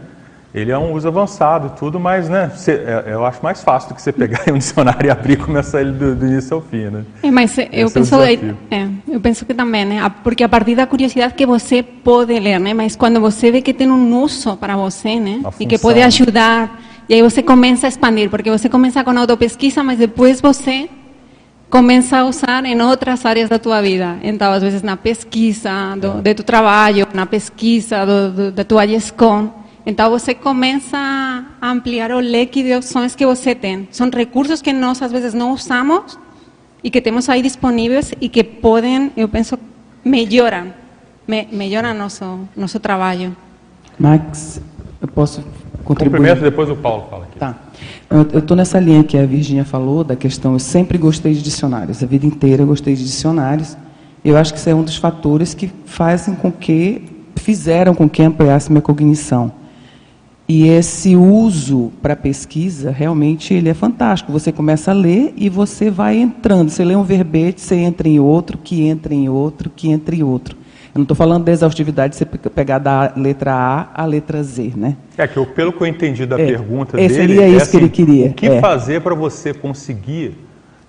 Ele é um uso avançado e tudo, mas né, cê, é, eu acho mais fácil do que você pegar um dicionário e abrir e começar ele do, do início ao fim, né? É, mas eu penso, é é, eu penso que também, né? Porque a partir da curiosidade que você pode ler, né? Mas quando você vê que tem um uso para você, né? E que pode ajudar, e aí você começa a expandir, porque você começa com autopesquisa, mas depois você começa a usar em outras áreas da tua vida. Então, às vezes na pesquisa do, de tu trabalho, na pesquisa do, do, da tua GESCOM. Então, você começa a ampliar o leque de opções que você tem. São recursos que nós, às vezes, não usamos e que temos aí disponíveis e que podem, eu penso, melhorar, me, melhorar nosso, nosso trabalho. Max, eu posso contribuir? Cumprimento, depois o Paulo fala aqui. Tá. Eu estou nessa linha que a Virginia falou, da questão, eu sempre gostei de dicionários, a vida inteira eu gostei de dicionários. Eu acho que isso é um dos fatores que fazem com que, fizeram com que ampliasse minha cognição. E esse uso para pesquisa, realmente, ele é fantástico. Você começa a ler e você vai entrando. Você lê um verbete, você entra em outro, que entra em outro, que entra em outro. Eu não estou falando da exaustividade, você pegar da letra A à letra Z, né? É que eu, pelo que eu entendi da é, pergunta dele, seria é isso assim, que ele assim, queria. O que é. fazer para você conseguir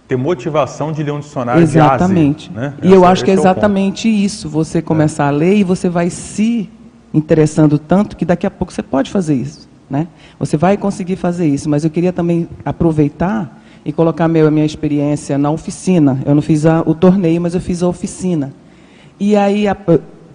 ter motivação de ler um dicionário exatamente. de A a Z, né? E Essa, eu acho que é, é exatamente isso. Você começar é. a ler e você vai se interessando tanto que daqui a pouco você pode fazer isso, né? Você vai conseguir fazer isso. Mas eu queria também aproveitar e colocar meu, a minha experiência na oficina. Eu não fiz a, o torneio, mas eu fiz a oficina. E aí a,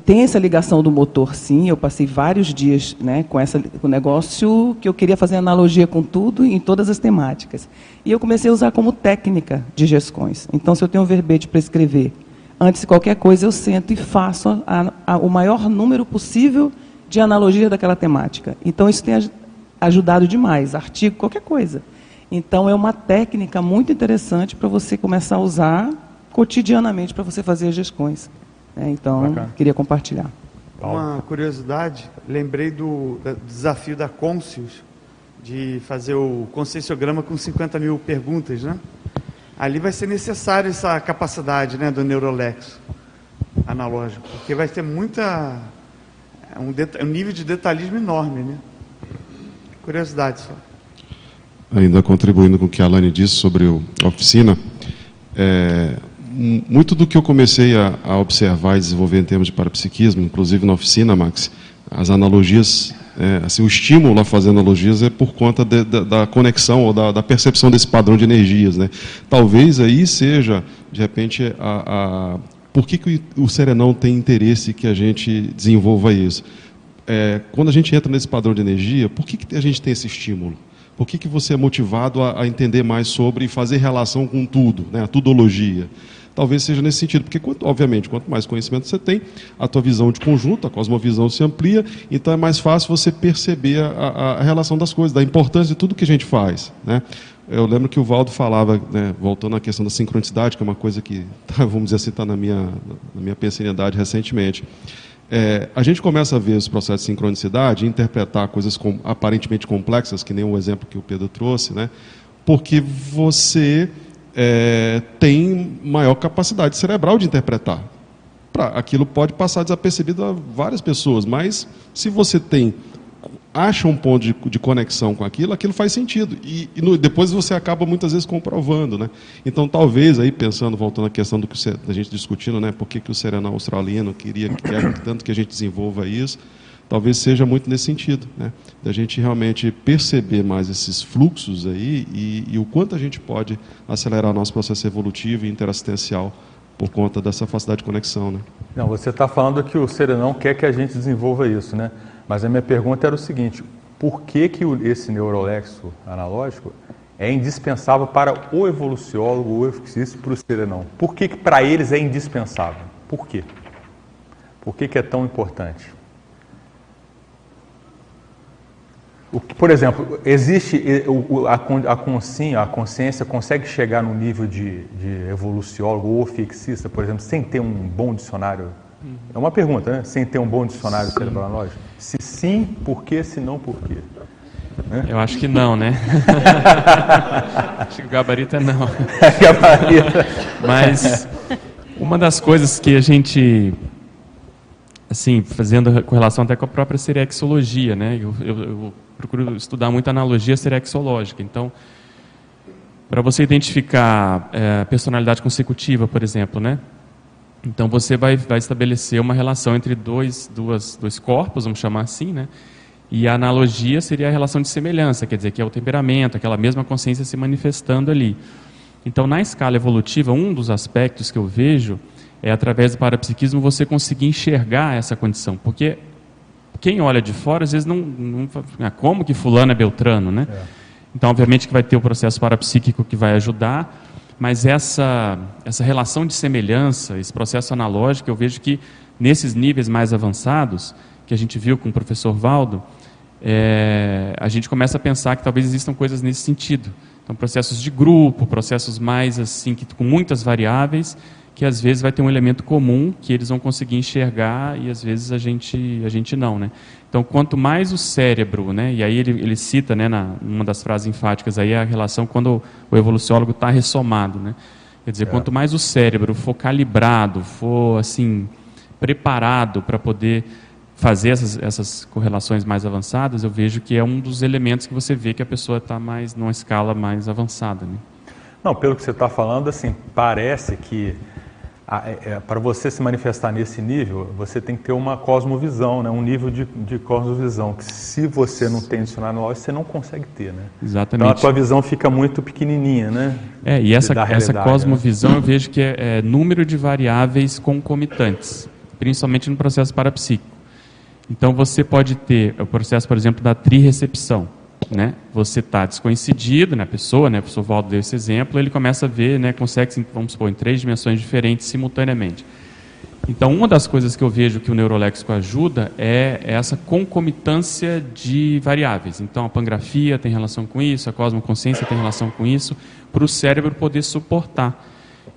tem essa ligação do motor, sim. Eu passei vários dias né, com essa, com o negócio que eu queria fazer analogia com tudo em todas as temáticas. E eu comecei a usar como técnica de gestões. Então, se eu tenho um verbete para escrever, antes de qualquer coisa, eu sento e faço a, a, o maior número possível de analogia daquela temática. Então, isso tem ajudado demais. Artigo, qualquer coisa. Então, é uma técnica muito interessante para você começar a usar cotidianamente para você fazer as gestões. É, então, Bacana. queria compartilhar. Uma curiosidade, lembrei do, do desafio da Conscius de fazer o conscienciograma com 50 mil perguntas, né? Ali vai ser necessário essa capacidade né, do Neurolexo analógico, porque vai ter muita. É um, um nível de detalhismo enorme, né? Curiosidade só. Ainda contribuindo com o que a Alane disse sobre a oficina, é, muito do que eu comecei a, a, observar e desenvolver em termos de parapsiquismo, inclusive na oficina, Max, as analogias, é, assim, o estímulo a fazer analogias é por conta de, de, da conexão ou da, da, percepção desse padrão de energias. Né? Talvez aí seja, de repente, a, a por que, que o serenão tem interesse que a gente desenvolva isso? É, quando a gente entra nesse padrão de energia, por que, que a gente tem esse estímulo? Por que, que você é motivado a, a entender mais sobre e fazer relação com tudo, né? a tudologia? Talvez seja nesse sentido, porque, obviamente, quanto mais conhecimento você tem, a tua visão de conjunto, a cosmovisão se amplia, então é mais fácil você perceber a, a relação das coisas, da importância de tudo que a gente faz. Né? Eu lembro que o Valdo falava, né, voltando à questão da sincronicidade, que é uma coisa que, vamos dizer assim, está na minha, na minha pensanidade recentemente. É, a gente começa a ver os processos de sincronicidade, interpretar coisas com, aparentemente complexas, que nem o exemplo que o Pedro trouxe, né? porque você é, tem maior capacidade cerebral de interpretar. Pra, aquilo pode passar desapercebido a várias pessoas, mas se você tem acha um ponto de, de conexão com aquilo, aquilo faz sentido. E, e no, depois você acaba muitas vezes comprovando. Né? Então, talvez, aí pensando, voltando à questão do que a gente discutindo, né, por que, que o serenal australiano queria, quer tanto que a gente desenvolva isso, talvez seja muito nesse sentido, né? da gente realmente perceber mais esses fluxos aí e, e o quanto a gente pode acelerar nosso processo evolutivo e interassistencial por conta dessa facilidade de conexão. Né? Não, você está falando que o Serenão quer que a gente desenvolva isso, né? Mas a minha pergunta era o seguinte: por que, que esse neurolexo analógico é indispensável para o evoluciólogo, o eufixista para o Serenão? Por que, que para eles é indispensável? Por quê? Por que, que é tão importante? O, por exemplo, existe a, a, consciência, a consciência consegue chegar no nível de, de evoluciólogo ou fixista, por exemplo, sem ter um bom dicionário? É uma pergunta, né? Sem ter um bom dicionário cerebral? Se sim, por quê? Se não, por quê? Né? Eu acho que não, né? acho que o gabarito é não. gabarito. Mas uma das coisas que a gente assim, fazendo correlação até com a própria serexologia, né? Eu, eu, eu procuro estudar muito analogia serexológica. Então, para você identificar é, personalidade consecutiva, por exemplo, né? Então você vai, vai estabelecer uma relação entre dois, duas, dois corpos, vamos chamar assim, né? E a analogia seria a relação de semelhança, quer dizer, que é o temperamento, aquela mesma consciência se manifestando ali. Então, na escala evolutiva, um dos aspectos que eu vejo é através do parapsiquismo você conseguir enxergar essa condição, porque quem olha de fora às vezes não, não ah, como que fulano é Beltrano, né? É. Então, obviamente que vai ter o processo parapsíquico que vai ajudar, mas essa essa relação de semelhança, esse processo analógico, eu vejo que nesses níveis mais avançados que a gente viu com o professor Valdo, é, a gente começa a pensar que talvez existam coisas nesse sentido. Então, processos de grupo, processos mais assim, que, com muitas variáveis, que às vezes vai ter um elemento comum que eles vão conseguir enxergar e às vezes a gente, a gente não. Né? Então, quanto mais o cérebro, né, e aí ele, ele cita né, na, uma das frases enfáticas aí a relação quando o evoluciólogo está ressomado. Né? Quer dizer, é. quanto mais o cérebro for calibrado, for assim, preparado para poder fazer essas, essas correlações mais avançadas, eu vejo que é um dos elementos que você vê que a pessoa está mais numa escala mais avançada. Né? Não, pelo que você está falando, assim, parece que para você se manifestar nesse nível, você tem que ter uma cosmovisão, né? um nível de, de cosmovisão, que se você não tem dicionário lógico, você não consegue ter. Né? Exatamente. Então a tua visão fica muito pequenininha. Né? É, e essa, essa né? cosmovisão né? eu vejo que é, é número de variáveis concomitantes, principalmente no processo parapsíquico. Então você pode ter o processo, por exemplo, da trirecepção. Né? Você está descoincidido na né, pessoa, né? o professor Valdo deu esse exemplo, ele começa a ver, né, consegue, vamos supor, em três dimensões diferentes simultaneamente. Então, uma das coisas que eu vejo que o neuroléxico ajuda é essa concomitância de variáveis. Então, a pangrafia tem relação com isso, a cosmoconsciência tem relação com isso, para o cérebro poder suportar.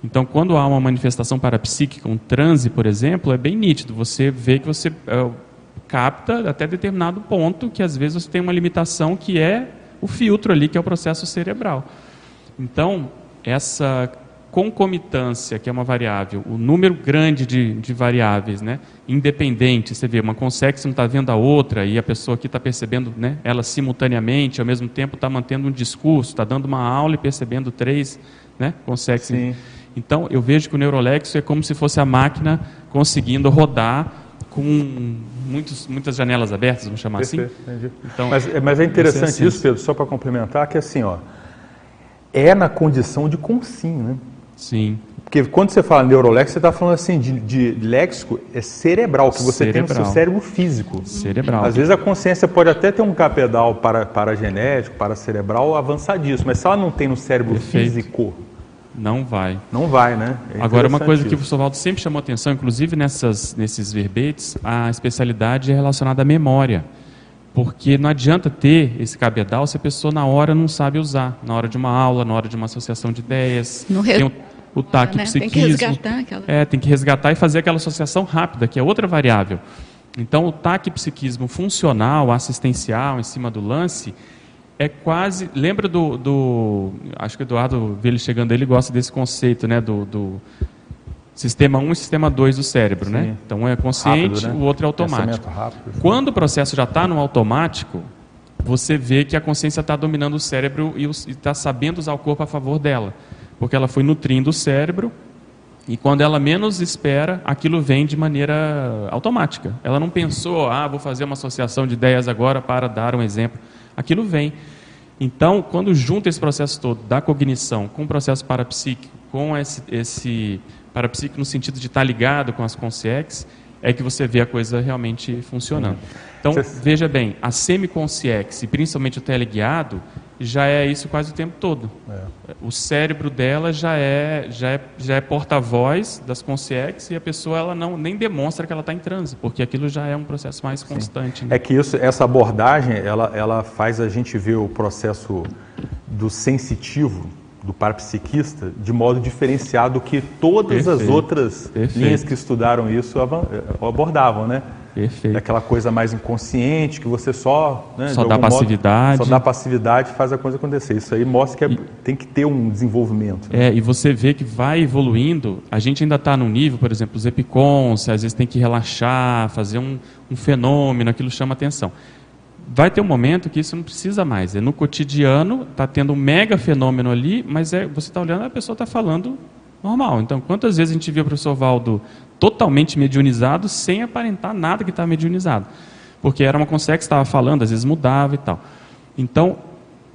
Então, quando há uma manifestação parapsíquica, um transe, por exemplo, é bem nítido. Você vê que você é, capta até determinado ponto que às vezes você tem uma limitação que é o filtro ali, que é o processo cerebral. Então, essa concomitância, que é uma variável, o número grande de, de variáveis, né, independente, você vê, uma consegue, você não está vendo a outra, e a pessoa aqui está percebendo né, ela simultaneamente, ao mesmo tempo está mantendo um discurso, está dando uma aula e percebendo três, né, consegue. Sim. Então, eu vejo que o neurolexo é como se fosse a máquina conseguindo rodar com muitos, muitas janelas abertas, vamos chamar assim. Perfeito, assim. Então, mas, é, mas é interessante isso, Pedro, só para complementar, que assim, ó, é na condição de consim, né? Sim. Porque quando você fala neuroléxico, você está falando assim de, de, léxico é cerebral, que você cerebral. tem no seu cérebro físico. Cerebral. Às vezes a consciência pode até ter um capedal para, para genético, para cerebral avançadíssimo, mas se ela não tem no cérebro Perfeito. físico, não vai. Não vai, né? É Agora, uma coisa que o professor Valdo sempre chamou atenção, inclusive nessas, nesses verbetes, a especialidade é relacionada à memória. Porque não adianta ter esse cabedal se a pessoa na hora não sabe usar. Na hora de uma aula, na hora de uma associação de ideias. No re... Tem o, o taque né? Tem que resgatar aquela... É, tem que resgatar e fazer aquela associação rápida, que é outra variável. Então, o taque psiquismo funcional, assistencial, em cima do lance, é quase. Lembra do. do acho que o Eduardo vê ele chegando ele gosta desse conceito, né? Do, do sistema 1 e sistema 2 do cérebro, né? Sim. né? Então um é consciente, rápido, né? o outro é automático. Rápido, Quando o processo já está no automático, você vê que a consciência está dominando o cérebro e está sabendo usar o corpo a favor dela. Porque ela foi nutrindo o cérebro e quando ela menos espera, aquilo vem de maneira automática. Ela não pensou, ah, vou fazer uma associação de ideias agora para dar um exemplo aquilo vem. Então, quando junta esse processo todo da cognição com o processo parapsíquico, com esse, esse parapsíquico no sentido de estar ligado com as consciex, é que você vê a coisa realmente funcionando. Então, veja bem, a semiconsciex e principalmente o teleguiado, já é isso quase o tempo todo. É. O cérebro dela já é já é, já é porta-voz das consciências e a pessoa ela não nem demonstra que ela está em transe, porque aquilo já é um processo mais constante. Né? É que isso, essa abordagem ela, ela faz a gente ver o processo do sensitivo do parapsiquista de modo diferenciado do que todas Perfeito. as outras Perfeito. linhas que estudaram isso abordavam, né? Perfeito. Aquela coisa mais inconsciente, que você só... Né, só dá passividade. Modo, só dá passividade e faz a coisa acontecer. Isso aí mostra que é, e, tem que ter um desenvolvimento. Né? É, e você vê que vai evoluindo. A gente ainda está num nível, por exemplo, os epicons, às vezes tem que relaxar, fazer um, um fenômeno, aquilo chama atenção vai ter um momento que isso não precisa mais. É no cotidiano, está tendo um mega fenômeno ali, mas é, você está olhando, a pessoa está falando normal. Então, quantas vezes a gente via o professor Valdo totalmente mediunizado, sem aparentar nada que estava mediunizado? Porque era uma consegue que estava falando, às vezes mudava e tal. Então,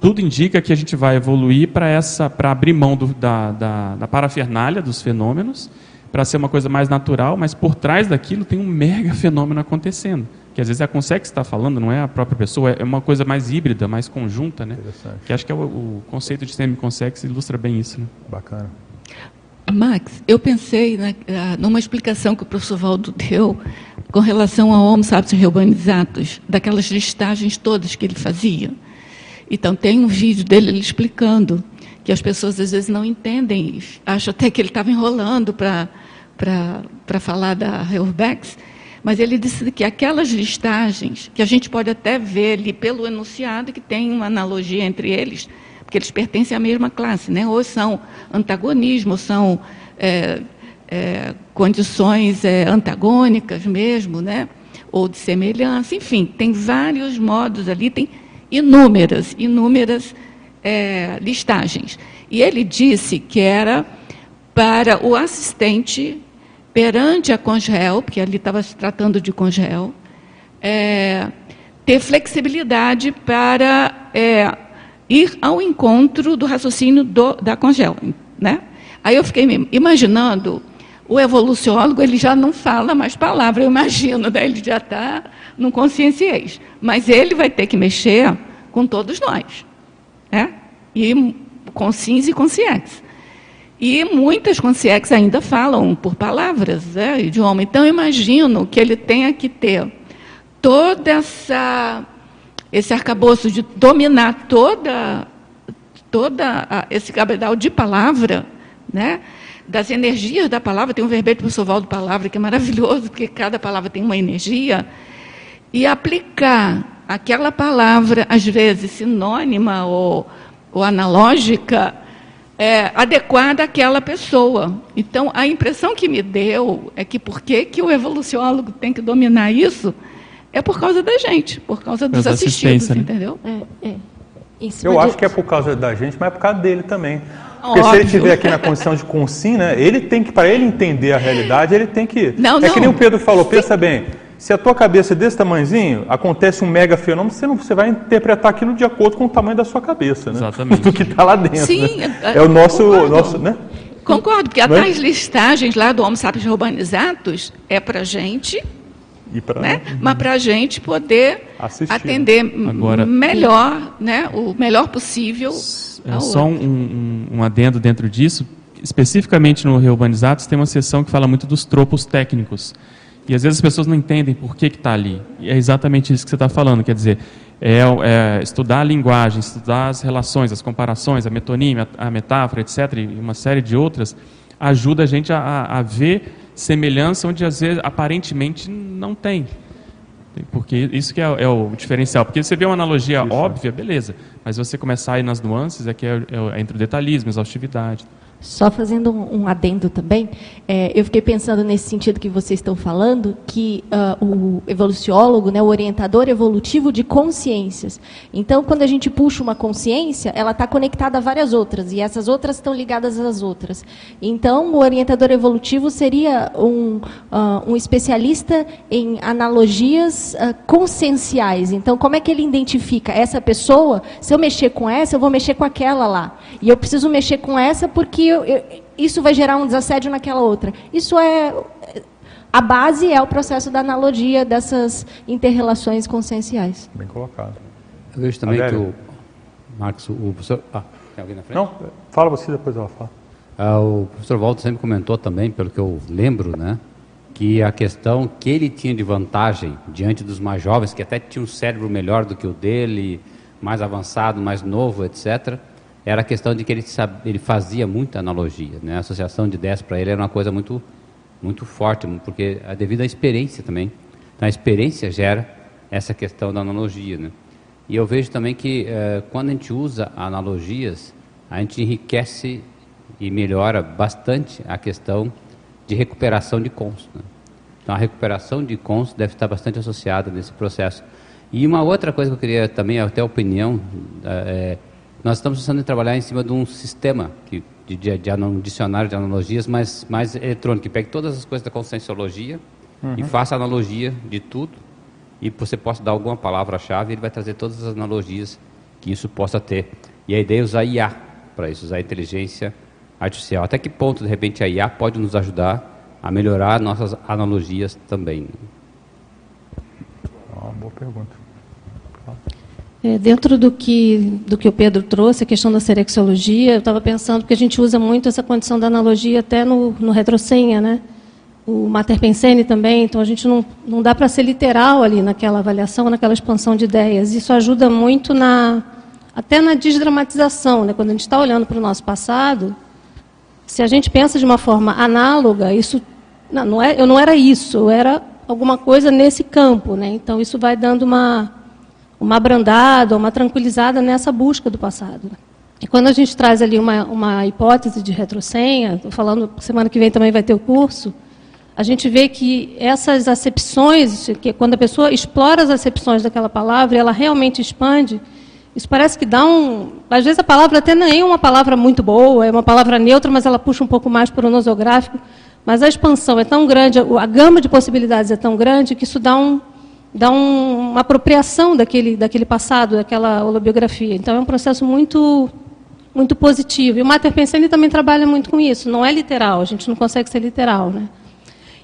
tudo indica que a gente vai evoluir para essa, para abrir mão do, da, da, da parafernália dos fenômenos, para ser uma coisa mais natural, mas por trás daquilo tem um mega fenômeno acontecendo. Que às vezes é a Consex que está falando, não é a própria pessoa, é uma coisa mais híbrida, mais conjunta, né? Que acho que é o, o conceito de semi-consex ilustra bem isso. Né? Bacana. Max, eu pensei né, numa explicação que o professor Valdo deu com relação ao Homo sapiens reurbanizatus, daquelas listagens todas que ele fazia. Então, tem um vídeo dele explicando que as pessoas às vezes não entendem, acham até que ele estava enrolando para falar da Reurbex, mas ele disse que aquelas listagens, que a gente pode até ver ali pelo enunciado, que tem uma analogia entre eles, porque eles pertencem à mesma classe, né? ou são antagonismo, ou são é, é, condições é, antagônicas mesmo, né? ou de semelhança, enfim, tem vários modos ali, tem inúmeras, inúmeras é, listagens. E ele disse que era para o assistente perante a Congel, porque ali estava se tratando de Congel, é, ter flexibilidade para é, ir ao encontro do raciocínio do, da Congel. Né? Aí eu fiquei imaginando, o evoluciólogo ele já não fala mais palavra, eu imagino, né? ele já está no conscienciês. Mas ele vai ter que mexer com todos nós. Né? E sims e consciência. E muitas consciências ainda falam por palavras, né, idioma. Então, eu imagino que ele tenha que ter toda essa esse arcabouço de dominar toda, toda a, esse cabedal de palavra, né? das energias da palavra, tem um verbete do professor Valdo Palavra que é maravilhoso, porque cada palavra tem uma energia, e aplicar aquela palavra, às vezes sinônima ou, ou analógica, é, adequada àquela pessoa. Então, a impressão que me deu é que por que, que o evoluciólogo tem que dominar isso? É por causa da gente, por causa dos assistidos, né? entendeu? É, é. Eu acho que é por causa da gente, mas é por causa dele também. Porque Óbvio. se ele estiver aqui na condição de consim, né, ele tem que, para ele entender a realidade, ele tem que. Não, é não. que nem o Pedro falou, pensa bem. Se a tua cabeça é desse tamanhozinho, acontece um mega fenômeno, você, não, você vai interpretar aquilo de acordo com o tamanho da sua cabeça, né? Exatamente. Do que está lá dentro. Sim, né? é, o nosso, nosso, né? Concordo, porque até as listagens lá do Homo sapiens urbanizatus é para gente Pra... Né? Mas para a gente poder Assistir. atender Agora, melhor, né? o melhor possível. É só um, um, um, adendo dentro disso. Especificamente no Reurbanizados, tem uma seção que fala muito dos tropos técnicos. E às vezes as pessoas não entendem por que está ali. E é exatamente isso que você está falando. Quer dizer, é, é, estudar a linguagem, estudar as relações, as comparações, a metonímia, a metáfora, etc., e uma série de outras, ajuda a gente a, a ver semelhança onde às vezes aparentemente não tem. Porque isso que é, é o diferencial. Porque você vê uma analogia isso. óbvia, beleza. Mas você começar a ir nas nuances, é que é, é entre o detalhismo, exaustividade. Só fazendo um, um adendo também, é, eu fiquei pensando nesse sentido que vocês estão falando, que uh, o evoluciólogo, né, o orientador evolutivo de consciências. Então, quando a gente puxa uma consciência, ela está conectada a várias outras, e essas outras estão ligadas às outras. Então, o orientador evolutivo seria um, uh, um especialista em analogias uh, conscienciais. Então, como é que ele identifica essa pessoa? Se eu mexer com essa, eu vou mexer com aquela lá. E eu preciso mexer com essa porque eu, eu, isso vai gerar um desassédio naquela outra. Isso é. A base é o processo da analogia dessas interrelações conscienciais. Bem colocado. Eu vejo também que o. Marcos, o professor. Ah, tem alguém na frente? Não, fala você, depois ela fala. Ah, o professor Walter sempre comentou também, pelo que eu lembro, né? Que a questão que ele tinha de vantagem diante dos mais jovens, que até tinha um cérebro melhor do que o dele, mais avançado, mais novo, etc., era a questão de que ele, ele fazia muita analogia. Né? A associação de ideias para ele era uma coisa muito, muito forte, porque é devido à experiência também. Então, a experiência gera essa questão da analogia. Né? E eu vejo também que eh, quando a gente usa analogias, a gente enriquece e melhora bastante a questão de recuperação de cons. Né? Então, a recuperação de cons deve estar bastante associada nesse processo. E uma outra coisa que eu queria também, até opinião, é, nós estamos precisando trabalhar em cima de um sistema que, de, de, de um dicionário de analogias mais, mais eletrônico, que pegue todas as coisas da conscienciologia uhum. e faça analogia de tudo, e você possa dar alguma palavra-chave, ele vai trazer todas as analogias que isso possa ter. E a ideia é usar IA para isso, usar inteligência artificial. Até que ponto, de repente, a IA pode nos ajudar a melhorar nossas analogias também? Uma boa pergunta. É, dentro do que, do que o Pedro trouxe, a questão da serexologia, eu estava pensando que a gente usa muito essa condição da analogia até no, no retrocenha, né? O Mater Pensene também, então a gente não, não dá para ser literal ali naquela avaliação, naquela expansão de ideias. Isso ajuda muito na até na desdramatização, né? Quando a gente está olhando para o nosso passado, se a gente pensa de uma forma análoga, isso não, não é, eu não era isso, eu era alguma coisa nesse campo, né? Então isso vai dando uma uma abrandada, uma tranquilizada nessa busca do passado. E quando a gente traz ali uma, uma hipótese de retrocenha, estou falando, semana que vem também vai ter o curso, a gente vê que essas acepções, que quando a pessoa explora as acepções daquela palavra, ela realmente expande, isso parece que dá um. Às vezes a palavra até nem é uma palavra muito boa, é uma palavra neutra, mas ela puxa um pouco mais para o nosográfico. Mas a expansão é tão grande, a gama de possibilidades é tão grande, que isso dá um, dá um, uma apropriação daquele, daquele passado, daquela holobiografia. Então é um processo muito muito positivo. E o Mater Pensene também trabalha muito com isso. Não é literal, a gente não consegue ser literal, né?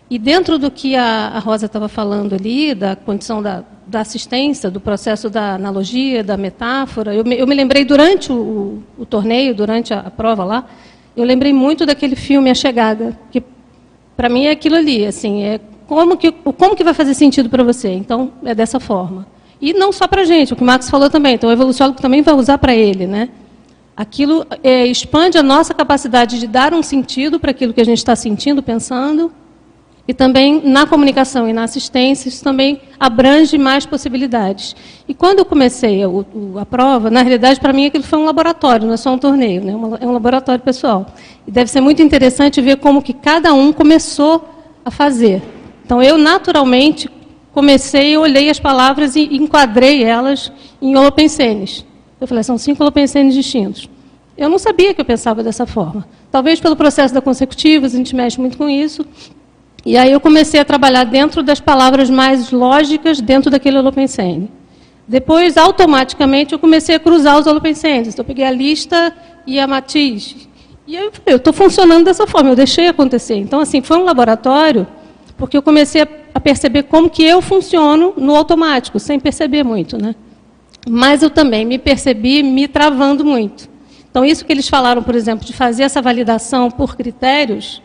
E dentro do que a, a Rosa estava falando ali, da condição da, da, assistência, do processo da analogia, da metáfora, eu me, eu me lembrei durante o, o, o torneio, durante a, a, prova lá, eu lembrei muito daquele filme A Chegada, que para mim é aquilo ali, assim, é como que, como que vai fazer sentido para você? Então, é dessa forma. E não só para a gente, o que o Marcos falou também. Então, o evoluciólogo também vai usar para ele. Né? Aquilo é, expande a nossa capacidade de dar um sentido para aquilo que a gente está sentindo, pensando. E também, na comunicação e na assistência, isso também abrange mais possibilidades. E quando eu comecei a, a prova, na realidade, para mim, aquilo foi um laboratório, não é só um torneio, né? é um laboratório pessoal. E deve ser muito interessante ver como que cada um começou a fazer. Então, eu naturalmente comecei, olhei as palavras e enquadrei elas em holopensenes. Eu falei, são cinco holopensenes distintos. Eu não sabia que eu pensava dessa forma. Talvez pelo processo da consecutiva, a gente mexe muito com isso. E aí eu comecei a trabalhar dentro das palavras mais lógicas dentro daquele holopensene. Depois, automaticamente, eu comecei a cruzar os holopensenes. Então, eu peguei a lista e a matiz. E aí eu falei, eu estou funcionando dessa forma, eu deixei acontecer. Então, assim, foi um laboratório porque eu comecei a perceber como que eu funciono no automático, sem perceber muito, né? Mas eu também me percebi me travando muito. Então, isso que eles falaram, por exemplo, de fazer essa validação por critérios,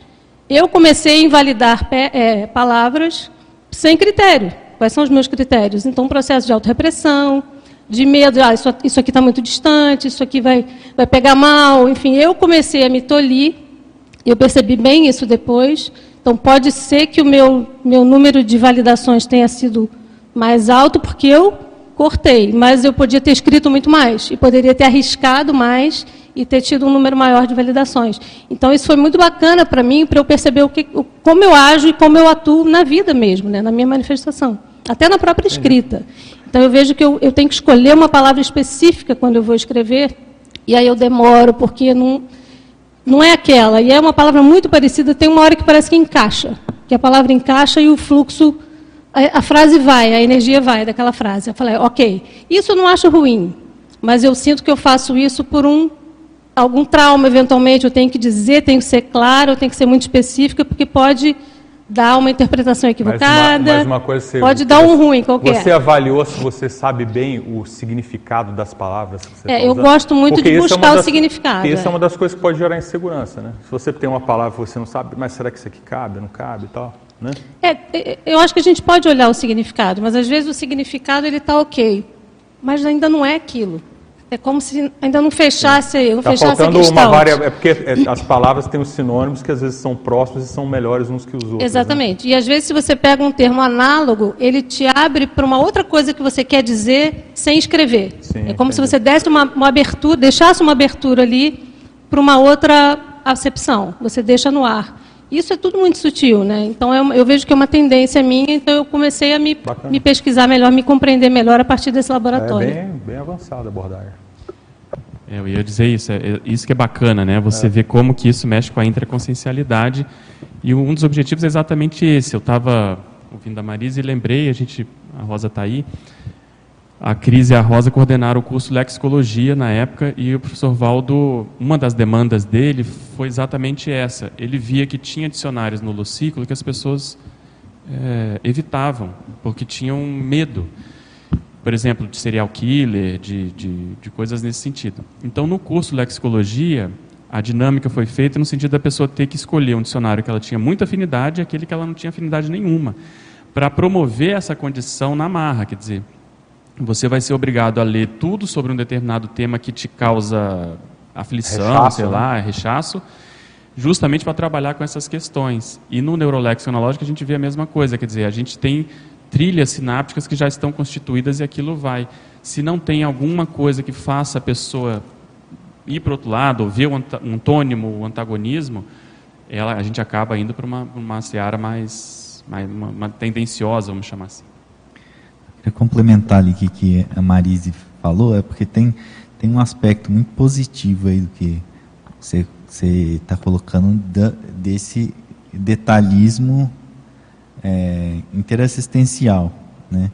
eu comecei a invalidar é, palavras sem critério. Quais são os meus critérios? Então, um processo de autorrepressão, de medo, ah, isso, isso aqui está muito distante, isso aqui vai, vai pegar mal, enfim, eu comecei a me tolir, eu percebi bem isso depois, então, pode ser que o meu, meu número de validações tenha sido mais alto, porque eu cortei, mas eu podia ter escrito muito mais, e poderia ter arriscado mais e ter tido um número maior de validações. Então, isso foi muito bacana para mim, para eu perceber o que, como eu ajo e como eu atuo na vida mesmo, né, na minha manifestação, até na própria escrita. Então, eu vejo que eu, eu tenho que escolher uma palavra específica quando eu vou escrever, e aí eu demoro, porque não não é aquela. E é uma palavra muito parecida, tem uma hora que parece que encaixa. Que a palavra encaixa e o fluxo, a, a frase vai, a energia vai daquela frase. Eu falei, ok, isso eu não acho ruim, mas eu sinto que eu faço isso por um algum trauma, eventualmente, eu tenho que dizer, tenho que ser claro, eu tenho que ser muito específica, porque pode dar uma interpretação equivocada. Mas uma, mas uma coisa você, pode dar um ruim qualquer. Você avaliou se você sabe bem o significado das palavras que você É, tá eu gosto muito porque de é buscar é das, o significado. Isso é. é uma das coisas que pode gerar insegurança, né? Se você tem uma palavra que você não sabe, mas será que isso aqui cabe, não cabe e tal, né? É, é eu acho que a gente pode olhar o significado, mas às vezes o significado ele está ok, mas ainda não é aquilo. É como se ainda não fechasse, não Está fechasse a faltando questão. uma variável. É porque é, as palavras têm os sinônimos que às vezes são próximos e são melhores uns que os outros. né? Exatamente. E às vezes, se você pega um termo análogo, ele te abre para uma outra coisa que você quer dizer sem escrever. Sim, é como se entendi. você desse uma, uma abertura, deixasse uma abertura ali para uma outra acepção. Você deixa no ar. Isso é tudo muito sutil, né? Então eu, eu vejo que é uma tendência minha, então eu comecei a me, me pesquisar melhor, me compreender melhor a partir desse É laboratório. bem, bem avançada a abordagem. É, eu ia dizer isso, é, é isso que é bacana, né? Você vê como que isso mexe com a intraconsciencialidade. E um dos objetivos é exatamente esse. Eu estava ouvindo a Marisa e lembrei, a gente, a Rosa está aí, a Cris e a Rosa coordenaram o curso Lexicologia na época e o professor Valdo, uma das demandas dele foi exatamente essa. Ele via que tinha dicionários no Lucículo que as pessoas eh, evitavam, porque tinham medo por exemplo, de serial killer, de, de, de coisas nesse sentido. Então, no curso Lexicologia, a dinâmica foi feita no sentido da pessoa ter que escolher um dicionário que ela tinha muita afinidade e aquele que ela não tinha afinidade nenhuma, para promover essa condição na marra, quer dizer, você vai ser obrigado a ler tudo sobre um determinado tema que te causa aflição, Rechaço, sei né? lá, rechaço, justamente para trabalhar com essas questões. E no neuroléxico analógico a gente vê a mesma coisa, quer dizer, a gente tem trilhas sinápticas que já estão constituídas e aquilo vai. Se não tem alguma coisa que faça a pessoa ir para outro lado, ou ver o antônimo, o antagonismo, ela, a gente acaba indo para uma, uma seara mais, mais uma, uma tendenciosa, vamos chamar assim. Queria complementar ali o que, que a Marise falou, é porque tem, tem um aspecto muito positivo aí do que você está colocando da- desse detalhismo é, interassistencial, né?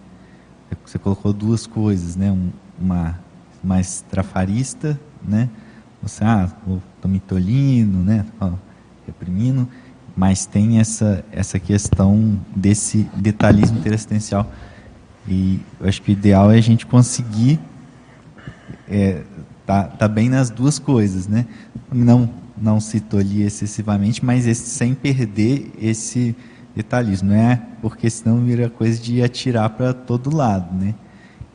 Você colocou duas coisas, né? Um- uma mais trafarista, né? Você, ah, estou me tolhindo, né? Reprimindo, mas tem essa, essa questão desse detalhismo interassistencial. E eu acho que o ideal é a gente conseguir é, tá, tá bem nas duas coisas, né? Não, não se tolir excessivamente, mas esse, sem perder esse detalhismo, não é? Porque senão vira coisa de atirar para todo lado, né?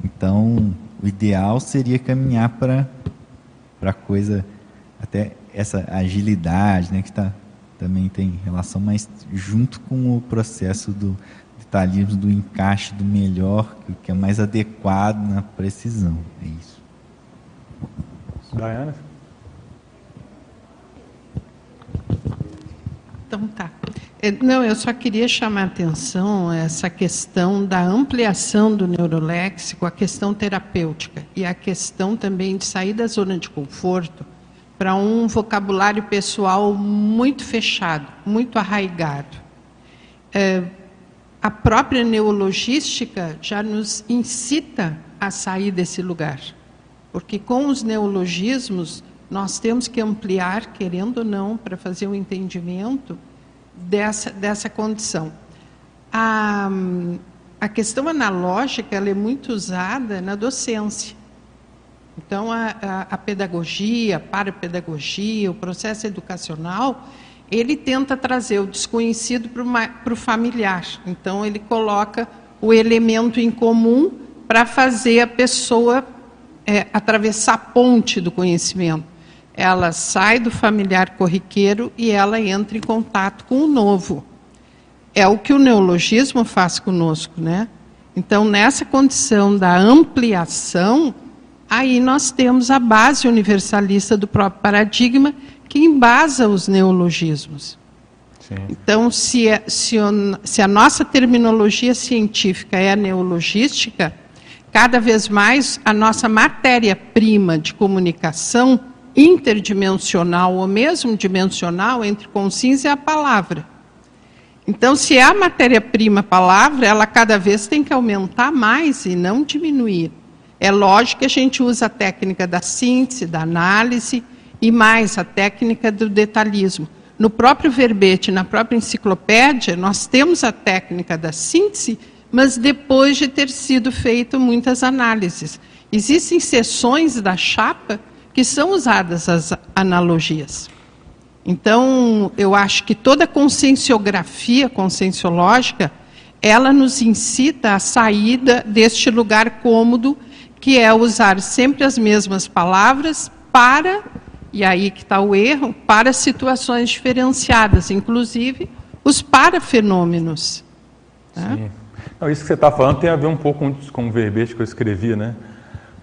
Então, o ideal seria caminhar para para coisa até essa agilidade, né, que tá, também tem relação, mas junto com o processo do detalhismo, do encaixe do melhor, que- que é mais adequado na precisão. É isso. Diana? Então tá. É, Não, eu só queria chamar a atenção essa questão da ampliação do neuroléxico, a questão terapêutica e a questão também de sair da zona de conforto para um vocabulário pessoal muito fechado, muito arraigado. É, a própria neologística já nos incita a sair desse lugar, porque com os neologismos nós temos que ampliar, querendo ou não, para fazer um entendimento dessa, dessa condição. A, a questão analógica ela é muito usada na docência. Então, a, a, a pedagogia, a parapedagogia, o processo educacional, ele tenta trazer o desconhecido para o familiar. Então, ele coloca o elemento em comum para fazer a pessoa é, atravessar a ponte do conhecimento. Ela sai do familiar corriqueiro e ela entra em contato com o novo. É o que o neologismo faz conosco, né? Então, nessa condição da ampliação, aí nós temos a base universalista do próprio paradigma que embasa os neologismos. Sim. Então, se, a- se se a nossa terminologia científica é a neologística, cada vez mais a nossa matéria-prima de comunicação interdimensional ou mesmo dimensional entre consciência e a palavra. Então, se é a matéria-prima palavra, ela cada vez tem que aumentar mais e não diminuir. É lógico que a gente usa a técnica da síntese, da análise e mais a técnica do detalhismo. No próprio verbete, na própria enciclopédia, nós temos a técnica da síntese, mas depois de ter sido feito muitas análises. Existem seções da chapa que são usadas as analogias. Então, eu acho que toda conscienciografia conscienciológica, ela nos incita à saída deste lugar cômodo que é usar sempre as mesmas palavras para, e aí que está o erro, para situações diferenciadas, inclusive os parafenômenos. Tá? Sim. Não, isso que você está falando tem a ver um pouco com, o verbete que eu escrevi, né?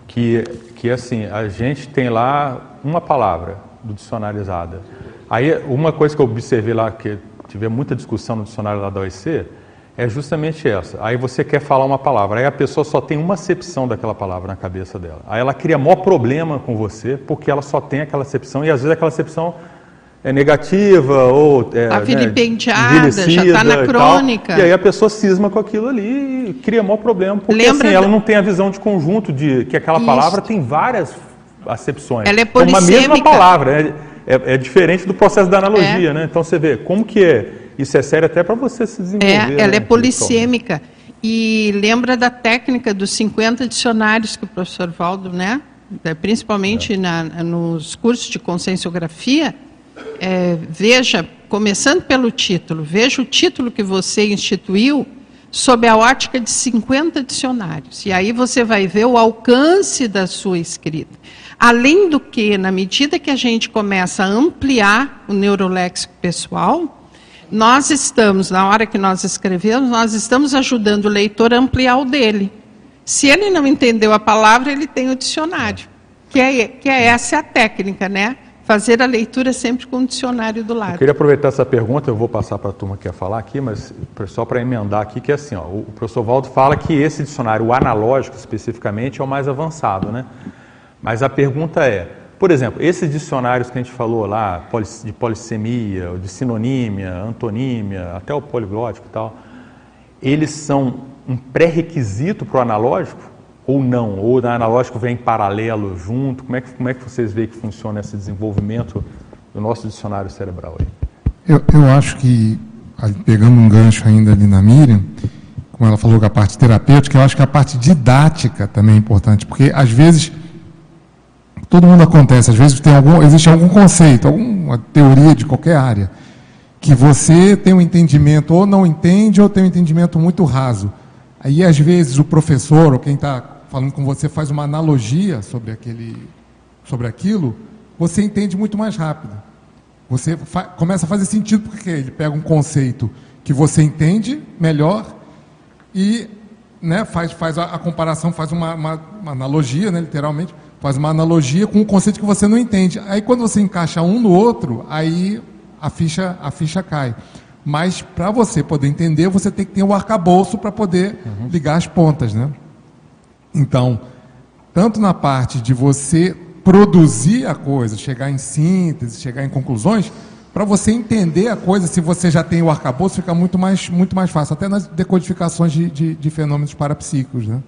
Que, que assim, a gente tem lá uma palavra do dicionarizada. Aí, uma coisa que eu observei lá, que tive muita discussão no dicionário lá da OEC, é justamente essa. Aí você quer falar uma palavra, aí a pessoa só tem uma acepção daquela palavra na cabeça dela. Aí ela cria maior problema com você, porque ela só tem aquela acepção, e às vezes aquela acepção é negativa ou é, a vilipendiada, né, já está na crônica. E, e, aí a pessoa cisma com aquilo ali e cria maior problema, porque Lembra assim, ela não tem a visão de conjunto de que aquela Isso. palavra tem várias acepções. Ela é polissêmica. Uma mesma palavra, é, é, é diferente do processo da analogia, é. né? Então você vê como que é. Isso é sério até para você se desenvolver. É, ela né, é polissêmica. E lembra da técnica dos 50 dicionários que o professor Valdo, né? Principalmente é. na, nos cursos de conscienciografia, é, veja, começando pelo título, veja o título que você instituiu sob a ótica de 50 dicionários. E aí você vai ver o alcance da sua escrita. Além do que, na medida que a gente começa a ampliar o neuroléxico pessoal, nós estamos, na hora que nós escrevemos, nós estamos ajudando o leitor a ampliar o dele. Se ele não entendeu a palavra, ele tem o dicionário. Que é, que é essa a técnica, né? Fazer a leitura sempre com o dicionário do lado. Eu queria aproveitar essa pergunta, eu vou passar para a turma que quer falar aqui, mas só para emendar aqui, que é assim, ó, o professor Valdo fala que esse dicionário, o analógico especificamente, é o mais avançado, né? Mas a pergunta é, por exemplo, esses dicionários que a gente falou lá, de polissemia, de sinonímia, antonímia, até o poliglótico e tal, eles são um pré-requisito para o analógico? Ou não? Ou na analógico vem em paralelo junto? Como é que, como é que vocês veem que funciona esse desenvolvimento do nosso dicionário cerebral aí? Eu, eu acho que, pegando um gancho ainda ali na Miriam, como ela falou que a parte terapêutica, eu acho que a parte didática também é importante, porque às vezes todo mundo acontece, às vezes tem algum, existe algum conceito, alguma teoria de qualquer área, que você tem um entendimento ou não entende ou tem um entendimento muito raso. Aí às vezes o professor ou quem está falando com você faz uma analogia sobre aquele, sobre aquilo, você entende muito mais rápido. Você começa a fazer sentido porque ele pega um conceito que você entende melhor e né, faz, faz a, a comparação, faz uma, uma, uma analogia, né, literalmente, faz uma analogia com um conceito que você não entende. Aí quando você encaixa um no outro, aí a ficha, a ficha cai. Mas para você poder entender, você tem que ter o um arcabouço para poder uhum. ligar as pontas, né? Então, tanto na parte de você produzir a coisa, chegar em síntese, chegar em conclusões, para você entender a coisa, se você já tem o arcabouço, fica muito mais, muito mais fácil, até nas decodificações de, de, de fenômenos parapsíquicos. Né?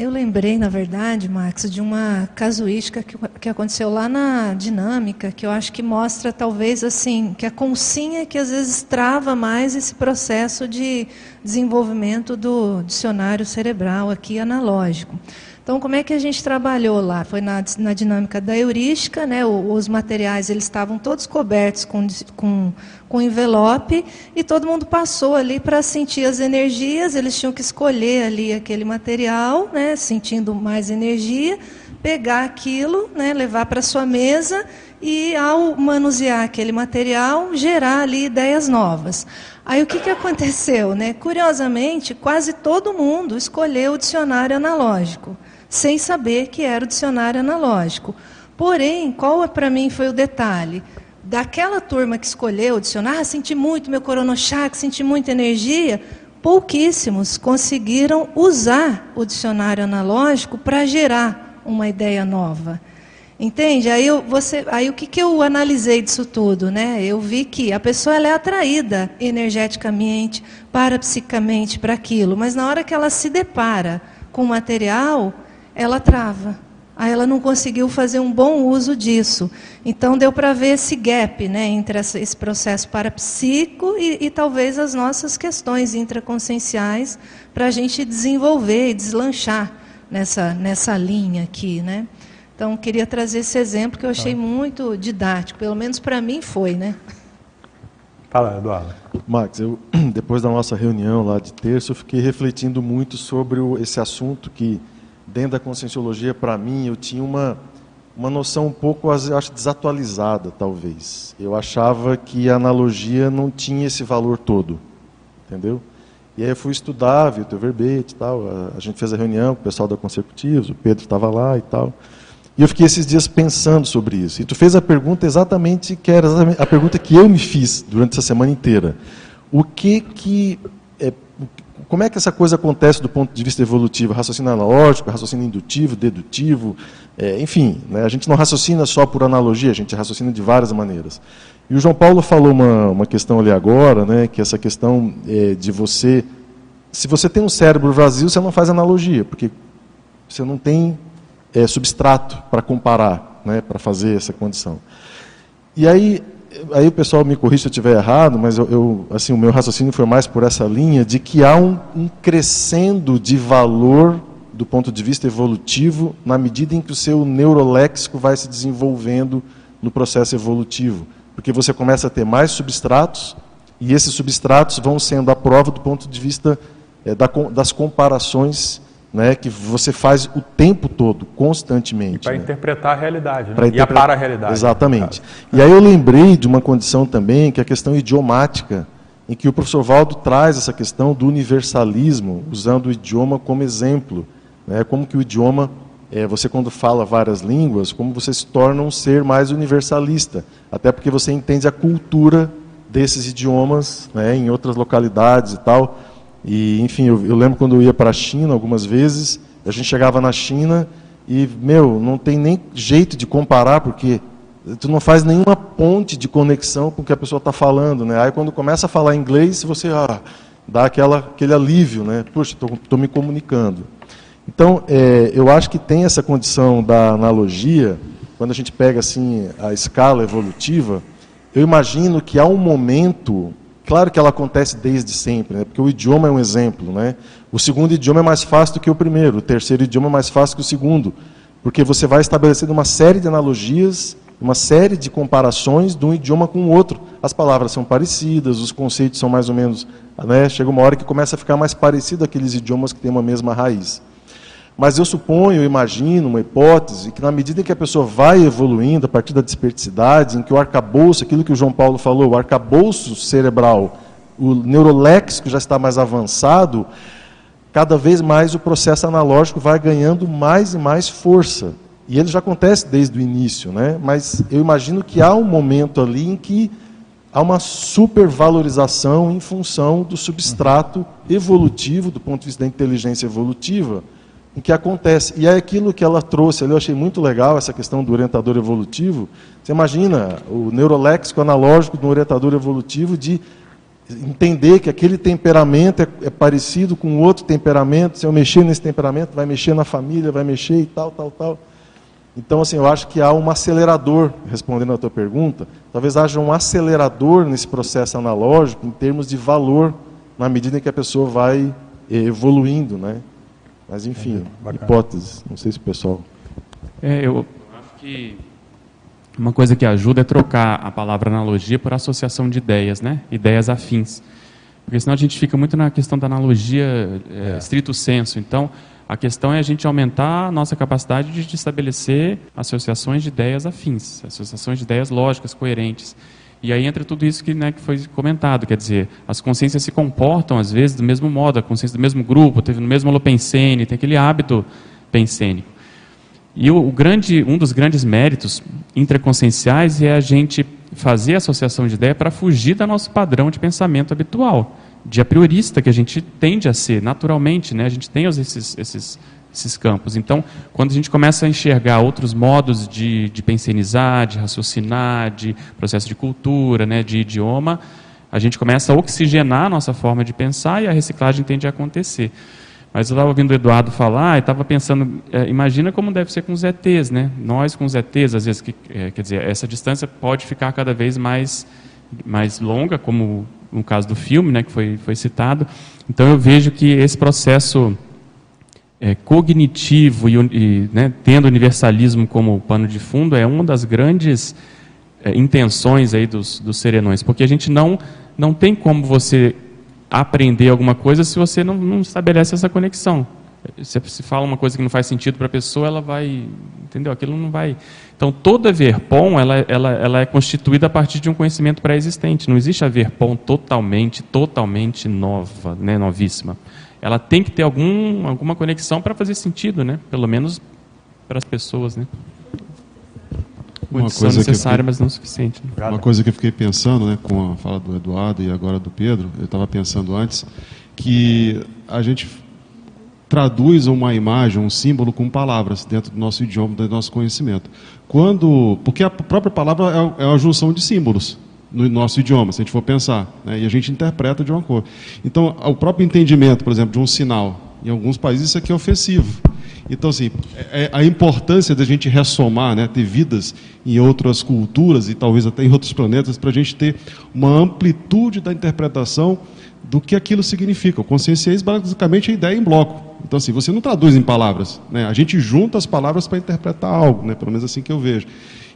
Eu lembrei, na verdade, Max, de uma casuística que, que aconteceu lá na dinâmica, que eu acho que mostra, talvez, assim, que a consinha que às vezes trava mais esse processo de desenvolvimento do dicionário cerebral aqui analógico. Então, como é que a gente trabalhou lá? Foi na, na dinâmica da heurística, né? O, os materiais eles estavam todos cobertos com, com, com envelope e todo mundo passou ali para sentir as energias. Eles tinham que escolher ali aquele material, né? Sentindo mais energia, pegar aquilo, né? Levar para sua mesa e, ao manusear aquele material, gerar ali ideias novas. Aí o que, que aconteceu? Né? Curiosamente, quase todo mundo escolheu o dicionário analógico, sem saber que era o dicionário analógico. Porém, qual para mim foi o detalhe? Daquela turma que escolheu o dicionário, ah, senti muito meu coronochak, senti muita energia, pouquíssimos conseguiram usar o dicionário analógico para gerar uma ideia nova. Entende? Aí, eu, você, aí o que, que eu analisei disso tudo? Né? Eu vi que a pessoa ela é atraída energeticamente, parapsicamente para aquilo, mas na hora que ela se depara com o material, ela trava. Aí ela não conseguiu fazer um bom uso disso. Então deu para ver esse gap né, entre esse processo parapsíquico e, e talvez as nossas questões intraconscienciais para a gente desenvolver e deslanchar nessa, nessa linha aqui. Né? Então, queria trazer esse exemplo que eu achei tá. muito didático, pelo menos para mim foi, né? Fala, Eduardo. Max, eu, depois da nossa reunião lá de terça, eu fiquei refletindo muito sobre o, esse assunto que dentro da conscienciologia, para mim, eu tinha uma, uma noção um pouco, acho, desatualizada, talvez. Eu achava que a analogia não tinha esse valor todo, entendeu? E aí eu fui estudar, vi o teu verbete e tal, a, a gente fez a reunião com o pessoal da Consecutivos, o Pedro estava lá e tal. E eu fiquei esses dias pensando sobre isso. E tu fez a pergunta exatamente que era a pergunta que eu me fiz durante essa semana inteira. O que que como é que essa coisa acontece do ponto de vista evolutivo? Raciocínio analógico, raciocínio indutivo, dedutivo, é, enfim, né, a gente não raciocina só por analogia, a gente raciocina de várias maneiras. E o João Paulo falou uma, uma questão ali agora, né, que essa questão é, de você, se você tem um cérebro vazio, você não faz analogia, porque você não tem é, substrato para comparar, né, para fazer essa condição. E aí, aí o pessoal me corrija se eu estiver errado, mas eu, eu, assim, o meu raciocínio foi mais por essa linha de que há um, um crescendo de valor do ponto de vista evolutivo na medida em que o seu neuroléxico vai se desenvolvendo no processo evolutivo. Porque você começa a ter mais substratos e esses substratos vão sendo a prova do ponto de vista é, da, das comparações né, que você faz o tempo todo, constantemente. Para né? interpretar a realidade, né? Pra e a para a realidade. Exatamente. E aí eu lembrei de uma condição também, que é a questão idiomática, em que o professor Valdo traz essa questão do universalismo, usando o idioma como exemplo. Né? Como que o idioma, é, você quando fala várias línguas, como você se torna um ser mais universalista, até porque você entende a cultura desses idiomas né, em outras localidades e tal. E, enfim, eu, eu lembro quando eu ia para a China algumas vezes, a gente chegava na China e, meu, não tem nem jeito de comparar, porque tu não faz nenhuma ponte de conexão com o que a pessoa está falando, né? Aí quando começa a falar inglês, você ah, dá aquela, aquele alívio, né? Puxa, estou me comunicando. Então, é, eu acho que tem essa condição da analogia, quando a gente pega assim a escala evolutiva, eu imagino que há um momento Claro que ela acontece desde sempre, né? porque o idioma é um exemplo. Né? O segundo idioma é mais fácil do que o primeiro, o terceiro idioma é mais fácil que o segundo, porque você vai estabelecendo uma série de analogias, uma série de comparações de um idioma com o outro. As palavras são parecidas, os conceitos são mais ou menos. Né? Chega uma hora que começa a ficar mais parecido aqueles idiomas que têm uma mesma raiz. Mas eu suponho, eu imagino, uma hipótese, que na medida em que a pessoa vai evoluindo, a partir da desperticidade, em que o arcabouço, aquilo que o João Paulo falou, o arcabouço cerebral, o neuroléxico já está mais avançado, cada vez mais o processo analógico vai ganhando mais e mais força. E ele já acontece desde o início, né? mas eu imagino que há um momento ali em que há uma supervalorização em função do substrato evolutivo, do ponto de vista da inteligência evolutiva, em que acontece. E é aquilo que ela trouxe ali, eu achei muito legal, essa questão do orientador evolutivo. Você imagina o neuroléxico analógico do orientador evolutivo de entender que aquele temperamento é, é, parecido com outro temperamento, se eu mexer nesse temperamento, vai mexer na família, vai mexer e tal, tal, tal. Então, assim, eu acho que há um acelerador, respondendo à tua pergunta, talvez haja um acelerador nesse processo analógico em termos de valor, na medida em que a pessoa vai evoluindo, né? Mas, enfim, é, hipóteses. Não sei se o pessoal. É, eu acho que uma coisa que ajuda é trocar a palavra analogia por associação de ideias, né? Ideias afins. Porque senão a gente fica muito na questão da analogia é, é. estrito senso. Então, a questão é a gente aumentar a nossa capacidade de estabelecer associações de ideias afins, associações de ideias lógicas, coerentes. E aí entra tudo isso que, né, que foi comentado, quer dizer, as consciências se comportam às vezes do mesmo modo, a consciência do mesmo grupo, teve no mesmo holopensene, tem aquele hábito pensênico. E o, o, grande, um dos grandes méritos intraconscienciais é a gente fazer associação de ideia para fugir do nosso padrão de pensamento habitual, de a priorista que a gente tende a ser naturalmente, né? A gente tem esses, esses esses campos. Então, quando a gente começa a enxergar outros modos de, de pensionizar, de raciocinar, de processo de cultura, né, de idioma, a gente começa a oxigenar a nossa forma de pensar e a reciclagem tende a acontecer. Mas eu estava ouvindo o Eduardo falar e estava pensando, é, imagina como deve ser com os ETs, né? Nós com os ETs, às vezes, que, é, quer dizer, essa distância pode ficar cada vez mais, mais longa, como no caso do filme, né, que foi, foi citado. Então eu vejo que esse processo é, cognitivo e, e né, tendo universalismo como pano de fundo é uma das grandes é, intenções aí dos, dos serenões, porque a gente não, não tem como você aprender alguma coisa se você não, não estabelece essa conexão. Se se fala uma coisa que não faz sentido para a pessoa, ela vai, entendeu? Aquilo não vai. Então toda verpom ela, ela, ela é constituída a partir de um conhecimento pré-existente. Não existe a verpom totalmente, totalmente nova, né, novíssima. Ela tem que ter algum, alguma conexão para fazer sentido, né? Pelo menos para as pessoas, né? Uma Condição coisa necessária, fiquei- mas não suficiente. né? Uma coisa que eu fiquei pensando, né, com a fala do Eduardo e agora do Pedro, eu estava pensando antes, que a gente traduz uma imagem, um símbolo com palavras dentro do nosso idioma, do nosso conhecimento. Quando, porque a própria palavra é é uma junção de símbolos no nosso idioma, se a gente for pensar, né, e a gente interpreta de uma cor. Então, o próprio entendimento, por exemplo, de um sinal, em alguns países isso aqui é ofensivo. Então, assim, é- é a importância da gente ressomar, né, ter vidas em outras culturas e talvez até em outros planetas, para a gente ter uma amplitude da interpretação do que aquilo significa. O conscienciês, basicamente, é ideia em bloco. Então, assim, você não traduz em palavras, né? a gente junta as palavras para interpretar algo, né? pelo menos assim que eu vejo.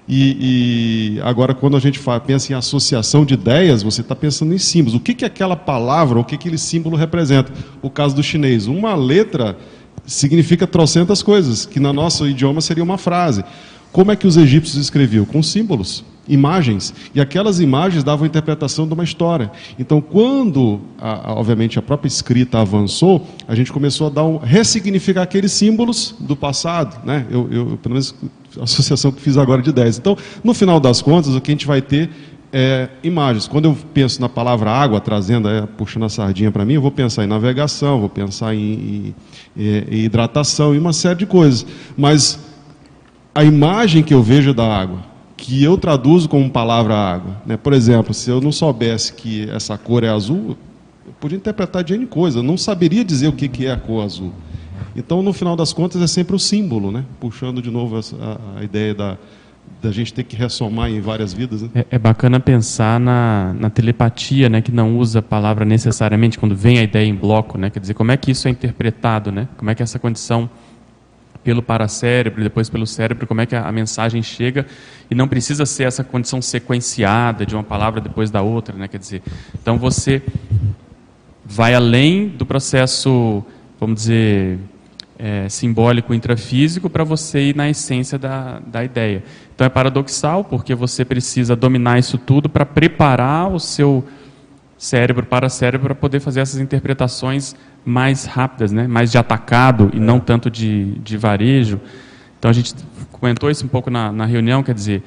E, e agora, quando a gente fala, pensa em associação de ideias, você está pensando em símbolos. O que, que aquela palavra, o que, que aquele símbolo representa? O caso do chinês, uma letra significa trocentas coisas, que no nosso idioma seria uma frase. Como é que os egípcios escreviam? Com símbolos, imagens. E aquelas imagens davam a interpretação de uma história. Então, quando, a- a- obviamente, a própria escrita avançou, a gente começou a dar um, ressignificar aqueles símbolos do passado. Né? Eu, eu, pelo menos, a associação que fiz agora de 10. Então, no final das contas, o que a gente vai ter é, imagens. Quando eu penso na palavra água, trazendo, é, puxando a sardinha para mim, eu vou pensar em navegação, vou pensar em, em- em- hidratação e uma série de coisas. Mas a imagem que eu vejo da água, que eu traduzo como palavra água, né? por exemplo, se eu não soubesse que essa cor é azul, eu podia interpretar de N coisa, eu não saberia dizer o que, que é a cor azul. Então, no final das contas, é sempre o símbolo, né? puxando de novo a, a ideia da, da gente ter que ressomar em várias vidas. Né? É, é bacana pensar na, na telepatia, né, que não usa a palavra necessariamente quando vem a ideia em bloco, né? Quer dizer, como é que isso é interpretado, né? Como é que essa condição pelo paracérebro, depois pelo cérebro, como é que a, a mensagem chega e não precisa ser essa condição sequenciada de uma palavra depois da outra, né? Quer dizer, então você vai além do processo, vamos dizer, é, simbólico intrafísico para você ir na essência da, da ideia. Então é paradoxal, porque você precisa dominar isso tudo para preparar o seu cérebro para cérebro para poder fazer essas interpretações mais rápidas, né? mais de atacado e não tanto de, de varejo. Então a gente comentou isso um pouco na, na reunião, quer dizer,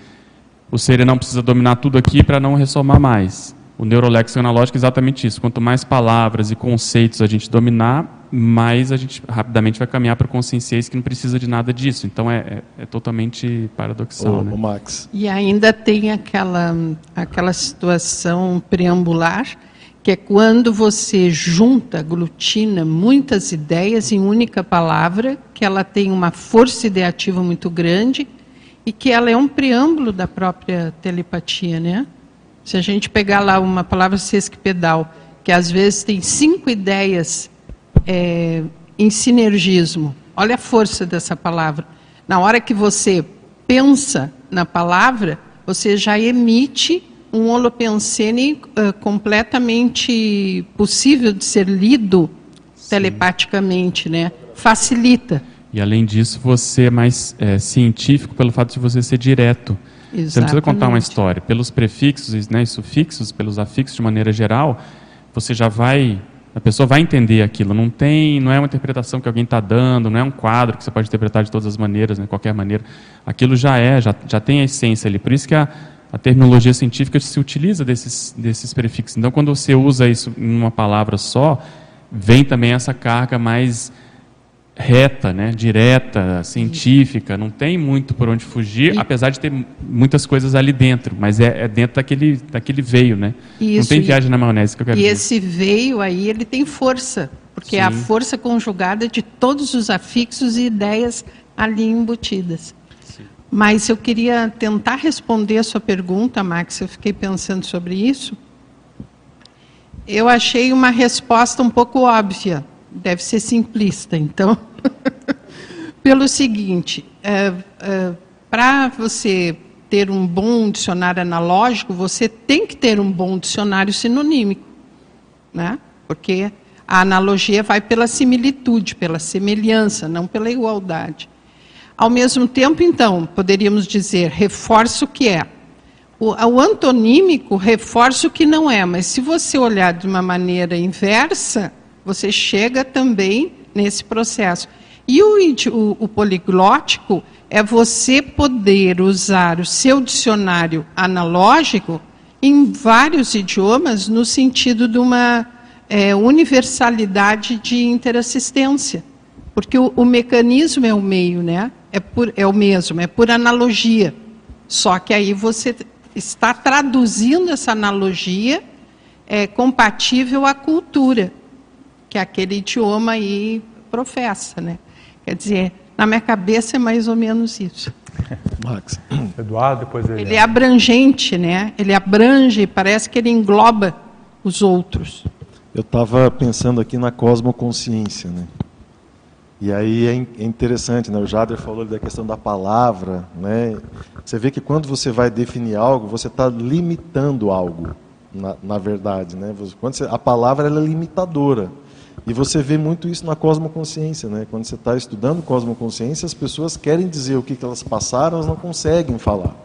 o não precisa dominar tudo aqui para não ressomar mais. O neuroléxico analógico é exatamente isso. Quanto mais palavras e conceitos a gente dominar, mais a gente rapidamente vai caminhar para o conscienciês que não precisa de nada disso. Então é, é, é totalmente paradoxal. Ô, né? Max. E ainda tem aquela, aquela situação preambular, que é quando você junta, aglutina muitas ideias em única palavra, que ela tem uma força ideativa muito grande e que ela é um preâmbulo da própria telepatia, né? Se a gente pegar lá uma palavra sesquipedal, que às vezes tem cinco ideias é, em sinergismo, olha a força dessa palavra. Na hora que você pensa na palavra, você já emite um holopensene uh, completamente possível de ser lido telepaticamente, né? Facilita. E além disso, você é mais é, científico pelo fato de você ser direto. Você não precisa contar uma Exatamente. história. Pelos prefixos né, e sufixos, pelos afixos de maneira geral, você já vai. A pessoa vai entender aquilo. Não tem, não é uma interpretação que alguém está dando, não é um quadro que você pode interpretar de todas as maneiras, né, de qualquer maneira. Aquilo já é, já, já tem a essência ali. Por isso que a, a terminologia científica se utiliza desses, desses prefixos. Então, quando você usa isso em uma palavra só, vem também essa carga mais reta, né, direta, científica, não tem muito por onde fugir, E- apesar de ter muitas coisas ali dentro, mas é, é dentro daquele, daquele veio, né? não Isso, tem e- viagem na maionese que eu quero E dizer. esse veio aí, ele tem força, porque é a Sim. força conjugada de todos os afixos e ideias ali embutidas. Mas eu queria tentar responder a sua pergunta, Max, eu fiquei pensando sobre isso. Eu achei uma resposta um pouco óbvia, deve ser simplista, então. Pelo seguinte, para você ter um bom dicionário analógico, você tem que ter um bom dicionário sinonímico, né? Porque A analogia vai pela similitude, pela semelhança, não pela igualdade. Ao mesmo tempo, então, poderíamos dizer, reforça o que é. O, o antonímico reforça o que não é, mas se você olhar de uma maneira inversa, você chega também nesse processo. E o, o, o poliglótico é você poder usar o seu dicionário analógico em vários idiomas no sentido de uma é, universalidade de interassistência. Porque o, o, mecanismo é o meio, né? É, por, é o mesmo, é por analogia. Só que aí você está traduzindo essa analogia é, compatível à cultura que aquele idioma aí professa, né? Quer dizer, na minha cabeça é mais ou menos isso. Max. Eduardo, depois ele. Ele é abrangente, né? Ele abrange, parece que ele engloba os outros. Eu estava pensando aqui na cosmoconsciência, né? E aí é, é interessante, né? O Jader falou da questão da palavra, né? Você vê que quando você vai definir algo, você está limitando algo, na, na, verdade, né? Quando você, a palavra é limitadora. E você vê muito isso na cosmoconsciência, né? Quando você está estudando cosmoconsciência, as pessoas querem dizer o que, que elas passaram, elas não conseguem falar.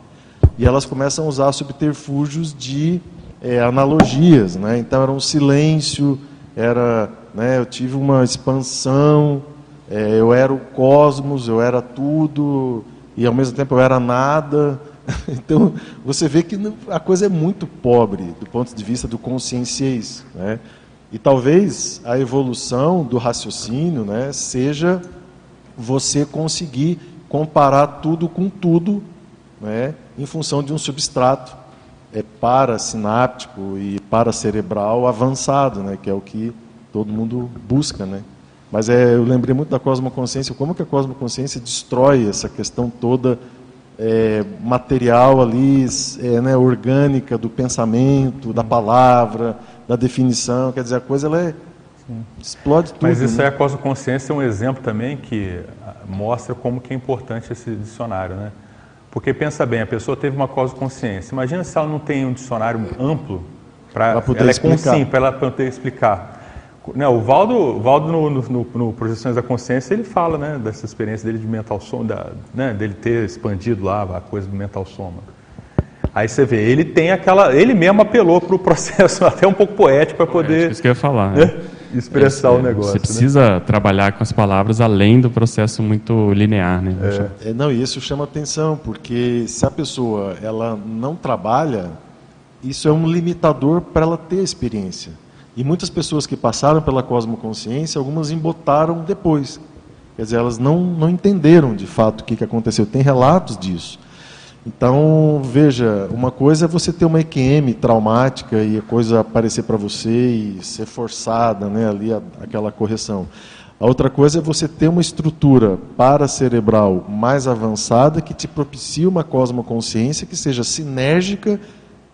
E elas começam a usar subterfúgios de é, analogias, né? Então era um silêncio, era, né, eu tive uma expansão, é, eu era o cosmos, eu era tudo e ao mesmo tempo eu era nada. Então você vê que a coisa é muito pobre do ponto de vista do conscienciês, né? E talvez a evolução do raciocínio, né, seja você conseguir comparar tudo com tudo, né, em função de um substrato é parasináptico e paracerebral avançado, né, que é o que todo mundo busca, né? Mas é, eu lembrei muito da cosmoconsciência, como que a cosmoconsciência destrói essa questão toda é, material ali, é, né, orgânica do pensamento, da palavra, da definição, quer dizer, a coisa ela é, explode tudo. Mas isso né? aí, a cosmoconsciência é um exemplo também que ah, mostra como que é importante esse dicionário, né? Porque pensa bem, a pessoa teve uma consciência. Imagina se ela não tem um dicionário amplo para poder ela é explicar. para ela poder explicar. Não, o Valdo, Valdo no, no, no, Projeções da Consciência, ele fala né, dessa experiência dele de mental soma, da, né, dele ter expandido lá a coisa do mental soma. Aí você vê, ele tem aquela. Ele mesmo apelou para o processo até um pouco poético para poder. É isso que eu ia falar. Né? expressar é, o negócio. Você precisa né? trabalhar com as palavras além do processo muito linear, né? É. é. não, e isso chama atenção, porque se a pessoa ela não trabalha, isso é um limitador para ela ter experiência. E muitas pessoas que passaram pela cosmoconsciência, algumas embotaram depois. Quer dizer, elas não, não entenderam de fato o que, que aconteceu. Tem relatos disso. Então, veja, uma coisa é você ter uma EQM traumática e a coisa aparecer para você e ser forçada, né, ali a, aquela correção. A outra coisa é você ter uma estrutura paracerebral mais avançada que te propicie uma cosmoconsciência que seja sinérgica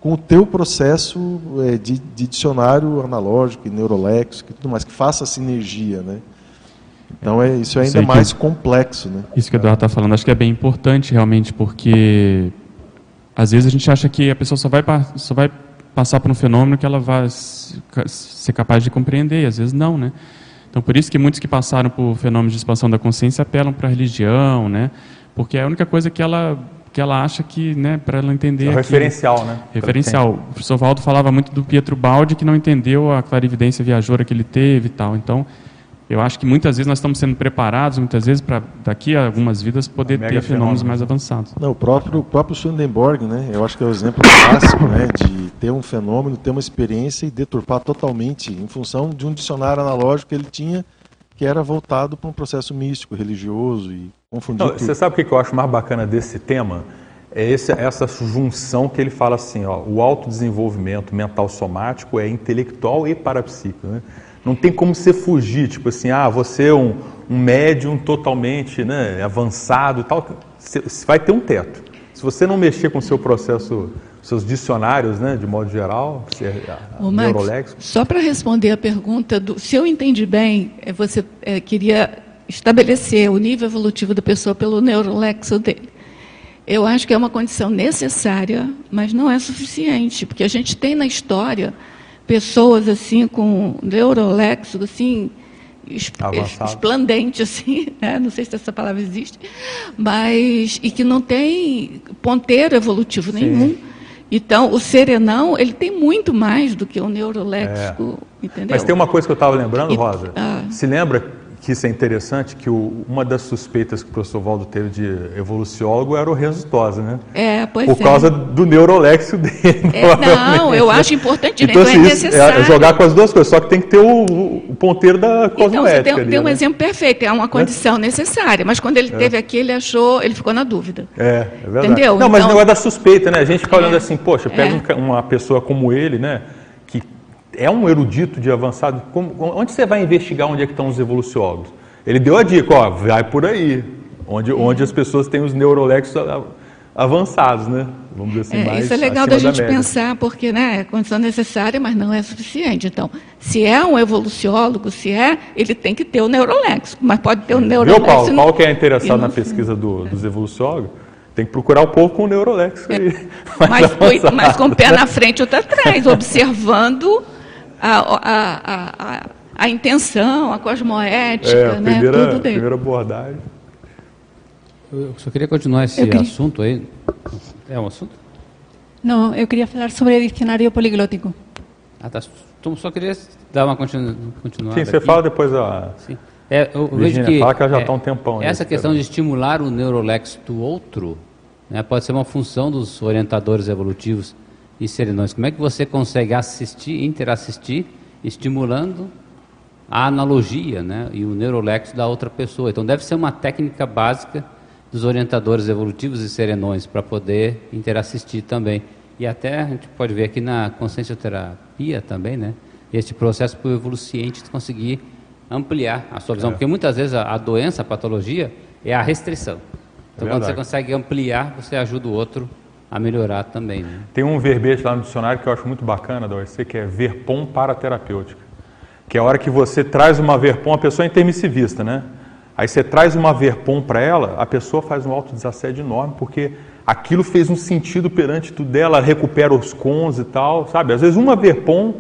com o teu processo é, de, de, dicionário analógico e neuroléxico e tudo mais, que faça sinergia, né? Então é isso é ainda mais que, complexo, né? Isso que o Eduardo está falando, acho que é bem importante realmente, porque às vezes a gente acha que a pessoa só vai só vai passar por um fenômeno que ela vai ser capaz de compreender, e às vezes não, né? Então por isso que muitos que passaram por fenômenos de expansão da consciência apelam para a religião, né? Porque é a única coisa que ela que ela acha que, né, para ela entender. É referencial, né? Referencial. O professor Valdo falava muito do Pietro Baldi que não entendeu a clarividência viajora que ele teve e tal. Então, eu acho que muitas vezes nós estamos sendo preparados, muitas vezes, para daqui a algumas vidas poder ter fenômenos mais avançados. Não, o próprio, o próprio Swedenborg, né, eu acho que é o exemplo clássico né, de ter um fenômeno, ter uma experiência e deturpar totalmente em função de um dicionário analógico que ele tinha que era voltado para um processo místico, religioso e confundir Não, Você sabe o que eu acho mais bacana desse tema? É esse, essa junção que ele fala assim, ó, o autodesenvolvimento mental somático é intelectual e parapsíquico. Né? Não tem como você fugir, tipo assim, ah, você é um, um médium totalmente né, avançado e tal, você vai ter um teto. Se você não mexer com o seu processo, seus dicionários, né, de modo geral, Ô, Max, Só para responder a pergunta, do, se eu entendi bem, é, você é, queria estabelecer o nível evolutivo da pessoa pelo neurolexo dele. Eu acho que é uma condição necessária, mas não é suficiente, porque a gente tem na história pessoas assim com neuroléxico assim es- Avançado. esplendente assim, né? não sei se essa palavra existe, mas e que não tem ponteiro evolutivo Sim. nenhum. Então, o serenão, ele tem muito mais do que o neuroléxico, entendeu? É. Mas tem uma coisa que eu estava lembrando, E- Rosa. ah. Se lembra que isso é interessante, que o- uma das suspeitas que o professor Valdo teve de evoluciólogo era o Renzo Tosa, né? É, pois Por é. causa do neuroléxico dele. É, não, eu né? acho importante, Então, então é assim, isso necessário. é jogar com as duas coisas, só que tem que ter o, o ponteiro da Então, você cosmoética tem, ali, tem um né? exemplo perfeito, é uma condição necessária, mas quando ele É. teve aqui, ele achou, ele ficou na dúvida. É, é verdade. Entendeu? Não, mas Então- o negócio da suspeita, né? A gente fica olhando assim, poxa, pega É. um uma pessoa como ele, né? É um erudito de avançado. como- onde você vai investigar onde é que estão os evoluciólogos? Ele deu a dica, ó, vai por aí. Onde, onde as pessoas têm os neurolexos avançados, né? Vamos dizer assim, É, mais isso é legal da gente pensar, porque né, é condição necessária, mas não é suficiente. Então, se é um evoluciólogo, se é, ele tem que ter o neuroléxico, mas pode ter o Viu, neuroléxico. Paulo? não- Paulo que é interessado na pesquisa do- dos evoluciólogos, tem que procurar o povo com o neuroléxico aí. mais mas, foi- mas com o pé na frente e outro atrás, observando a, a, a, a, a intenção, a cosmoética, É, a né, primeira, tudo dele. primeira abordagem. Eu só queria continuar esse queria- assunto aí. É um assunto? Não, eu queria falar sobre dicionário poliglótico. Ah, tá. Então, só queria dar uma continu continuada Sim, você aqui. falo depois a. Sim. É, eu, eu vejo que fala que ela já é, está um tempão. essa questão de estimular o neuroléxico do outro né, pode ser uma função dos orientadores evolutivos e serenões. Como é que você consegue assistir, interassistir, estimulando a analogia né, e o neuroléxico da outra pessoa? Então, deve ser uma técnica básica dos orientadores evolutivos e serenões para poder interassistir também. E até a gente pode ver aqui na consciencioterapia também, né? Este processo para o evoluciente conseguir ampliar a sua visão. É. Porque muitas vezes a, a doença, a patologia, é a restrição. Então, É quando você consegue ampliar, você ajuda o outro a melhorar também. Né? Tem um verbete lá no dicionário que eu acho muito bacana da OEC, que é verpom para terapêutica. Que é a hora que você traz uma verpom, a pessoa é intermissivista, né? Aí você traz uma verpom para ela, a pessoa faz um autodesassédio enorme, porque aquilo fez um sentido perante tudo dela, ela recupera os cons e tal, sabe? Às vezes uma verpom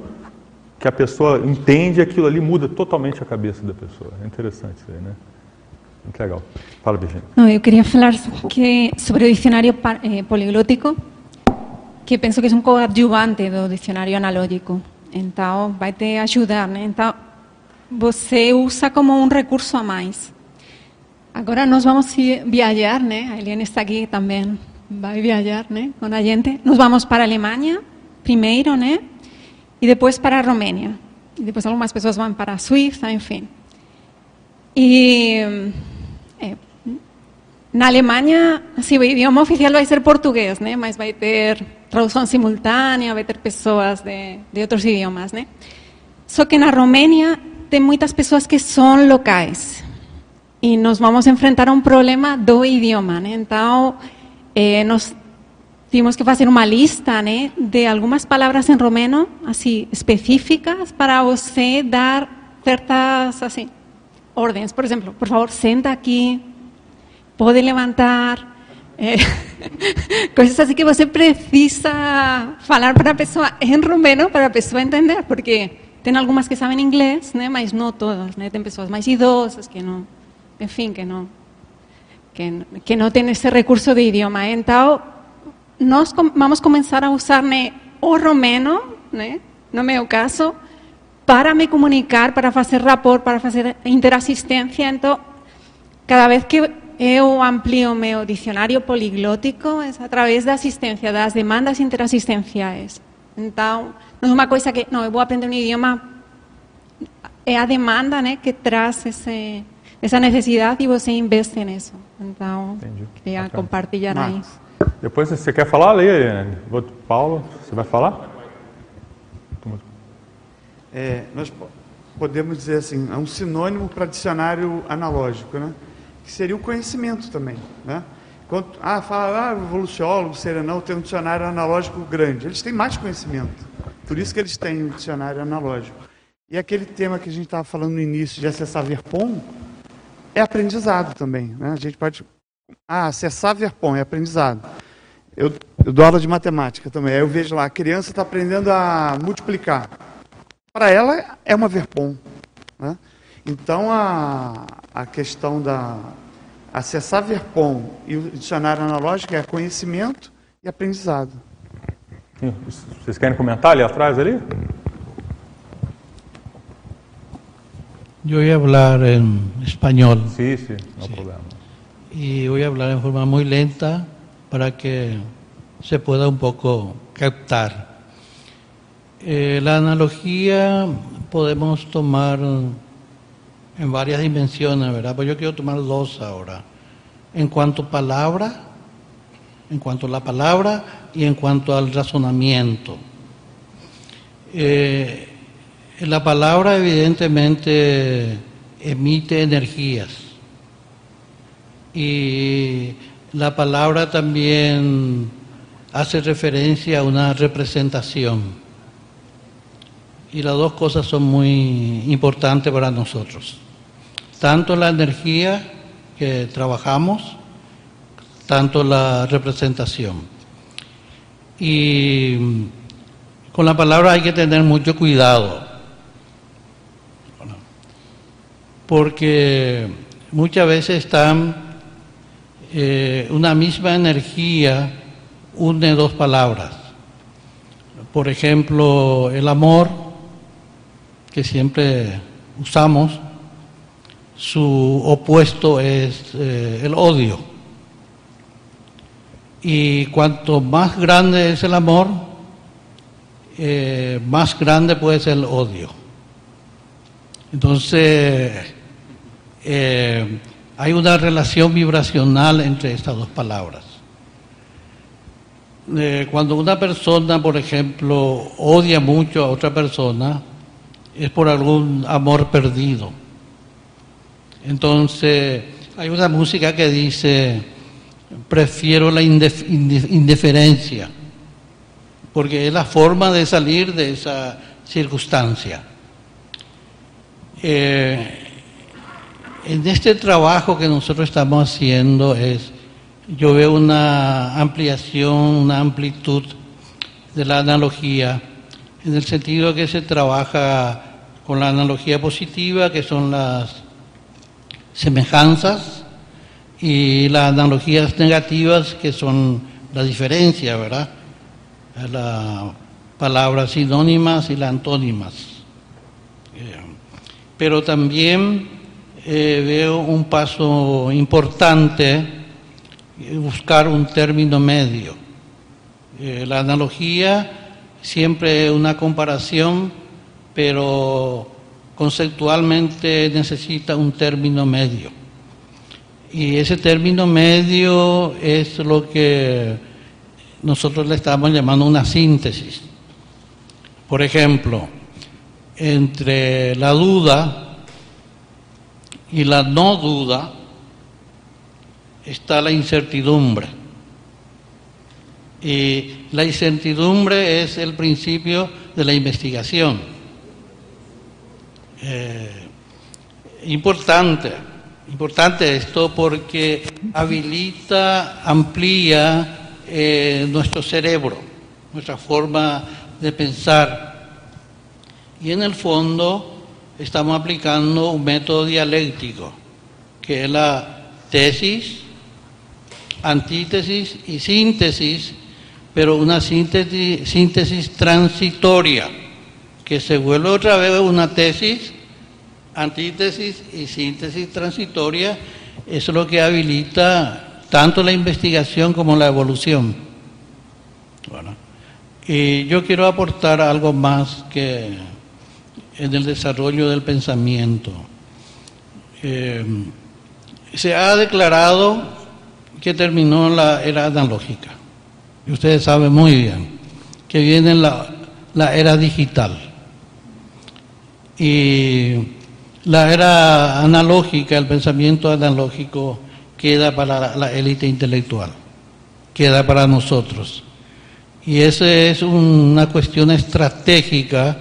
que a pessoa entende, aquilo ali muda totalmente a cabeça da pessoa. É interessante isso aí, né? Legal. Fala, Virginia. Não, eu queria falar que, sobre o dicionário eh, poliglótico, que penso que é um coadjuvante do dicionário analógico. Então, vai te ajudar, né? Então, você usa como um recurso a mais. Agora nós vamos viajar, né? A Eliane está aqui também, vai viajar, né? Com a gente. Nós vamos para a Alemanha primeiro, né? E depois para a Romênia. E depois algumas pessoas vão para a Suíça, enfim. E eh, na Alemanha, assim, o idioma oficial vai ser português, né? Mas vai ter tradução simultânea, vai ter pessoas de, de outros idiomas, né? Só que na Romênia tem muitas pessoas que são locais e nós vamos enfrentar um problema do idioma, né? Então, eh, nós tivemos que fazer uma lista, né, de algumas palavras em romeno, assim, específicas para você dar certas, assim, ordens. Por exemplo, por favor, senta aqui, pode levantar, eh, coisas assim que você precisa falar para a pessoa em romeno para a pessoa entender, porque tem algumas que sabem inglês, né, mas não todas, né? Tem pessoas mais idosas que não, enfim, que não que, que não tem recurso de idioma. Então, nós vamos começar a usar o romeno, né, no meu caso, para me comunicar, para fazer rapport, para fazer interassistência. Então, cada vez que eu amplio meu dicionário poliglótico, é através da assistência, das demandas interassistenciais. Então, não é uma coisa que, não, eu vou aprender um idioma, é a demanda né, que traz esse, essa necessidade e você investe nisso. Então, queria Bacana. compartilhar aí. Depois, se você quer falar, leia? Vou- Paulo, você vai falar? É, nós po- podemos dizer assim, é um sinônimo para dicionário analógico, né? Que seria o conhecimento também, né? Quanto, ah, fala, ah, evoluciólogo, serenão, tem um dicionário analógico grande. Eles têm mais conhecimento. Por isso que eles têm um dicionário analógico. E aquele tema que a gente estava falando no início de acessar Verpom é aprendizado também, né? A gente pode ah, acessar Verpom é aprendizado. Eu, eu dou aula de matemática também. Aí eu vejo lá, a criança está aprendendo a multiplicar. Para ela é uma verpom. Né? Então, a, a questão da acessar verpom e o dicionário analógico é conhecimento e aprendizado. Vocês querem comentar ali atrás ali? Yo voy a hablar en español. Sí, sí, no sí. problema. Y voy a hablar en forma muy lenta para que se pueda un poco captar. Eh, la analogía podemos tomar en varias dimensiones, ¿verdad? Pues yo quiero tomar dos ahora. En cuanto a palabra, en cuanto a la palabra y en cuanto al razonamiento. Eh, la palabra evidentemente emite energías y la palabra también hace referencia a una representación. Y las dos cosas son muy importantes para nosotros. Tanto la energía que trabajamos, tanto la representación. Y con la palabra hay que tener mucho cuidado, porque muchas veces están eh, una misma energía une dos palabras. Por ejemplo, el amor, que siempre usamos, su opuesto es eh, el odio. Y cuanto más grande es el amor, eh, más grande puede ser el odio. Entonces, eh, hay una relación vibracional entre estas dos palabras. Cuando una persona, por ejemplo, odia mucho a otra persona, es por algún amor perdido. Entonces, hay una música que dice, prefiero la indif indiferencia, porque es la forma de salir de esa circunstancia. Eh, en este trabajo que nosotros estamos haciendo es, yo veo una ampliación, una amplitud de la analogía, en el sentido que se trabaja con la analogía positiva, que son las semejanzas, y las analogías negativas, que son la diferencia, ¿verdad? Las palabras sinónimas y las antónimas. Eh, pero también eh, veo un paso importante, buscar un término medio. Eh, la analogía siempre es una comparación, pero conceptualmente necesita un término medio. Y ese término medio es lo que nosotros le estamos llamando una síntesis. Por ejemplo, entre la duda y la no duda está la incertidumbre. Y la incertidumbre es el principio de la investigación. Eh, importante, importante esto porque habilita, amplía eh, nuestro cerebro, nuestra forma de pensar. Y en el fondo estamos aplicando un método dialéctico, que es la tesis, antítesis y síntesis, pero una síntesis, síntesis transitoria, que se vuelve otra vez una tesis, antítesis y síntesis transitoria, es lo que habilita tanto la investigación como la evolución. Y yo quiero aportar algo más que en el desarrollo del pensamiento. Eh, se ha declarado que terminó la era analógica. Y ustedes saben muy bien que viene la, la era digital. Y la era analógica, el pensamiento analógico, queda para la élite intelectual, queda para nosotros. Y esa es una cuestión estratégica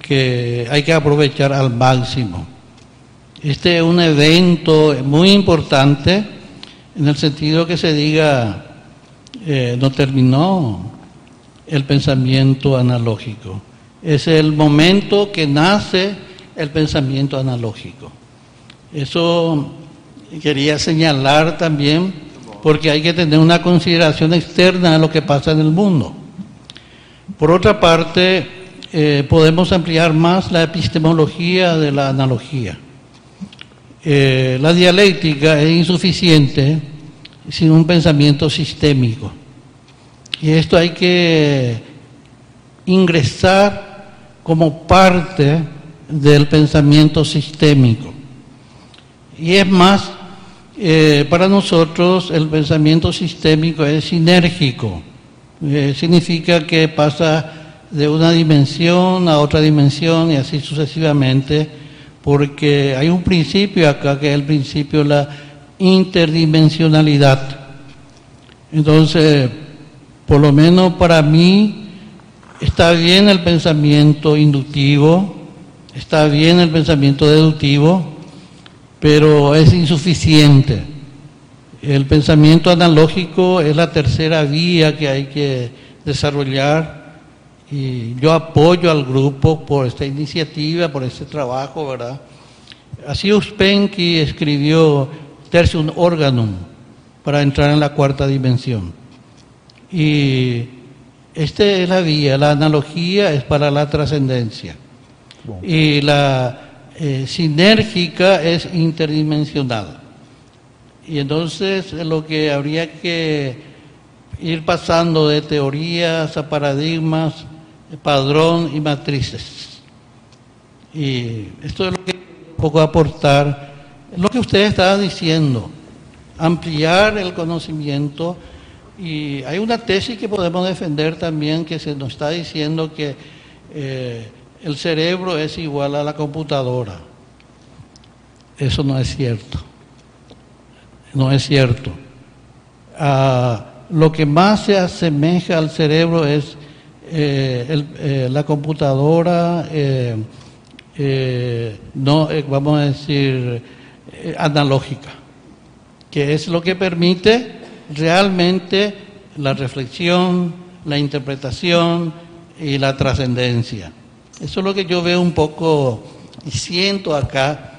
que hay que aprovechar al máximo. Este es un evento muy importante en el sentido que se diga, eh, no terminó el pensamiento analógico. Es el momento que nace el pensamiento analógico. Eso quería señalar también porque hay que tener una consideración externa a lo que pasa en el mundo. Por otra parte, eh, podemos ampliar más la epistemología de la analogía. Eh, la dialéctica es insuficiente sin un pensamiento sistémico. Y esto hay que ingresar como parte del pensamiento sistémico. Y es más, eh, para nosotros el pensamiento sistémico es sinérgico. Eh, significa que pasa de una dimensión a otra dimensión y así sucesivamente, porque hay un principio acá que es el principio de la interdimensionalidad. Entonces, por lo menos para mí, está bien el pensamiento inductivo, está bien el pensamiento deductivo, pero es insuficiente. El pensamiento analógico es la tercera vía que hay que desarrollar y yo apoyo al grupo por esta iniciativa, por este trabajo, ¿verdad? Así Uspensky escribió Tertium Organum para entrar en la cuarta dimensión. Y esta es la vía, la analogía es para la trascendencia. Y la eh, sinérgica es interdimensional. Y entonces lo que habría que ir pasando de teorías a paradigmas padrón y matrices. Y esto es lo que poco aportar, lo que usted estaba diciendo, ampliar el conocimiento. Y hay una tesis que podemos defender también que se nos está diciendo que eh, el cerebro es igual a la computadora. Eso no es cierto. No es cierto. Ah, lo que más se asemeja al cerebro es eh, eh, la computadora, no, vamos a decir, analógica, que es lo que permite realmente la reflexión, la interpretación y la trascendencia. Eso es lo que yo veo un poco y siento acá,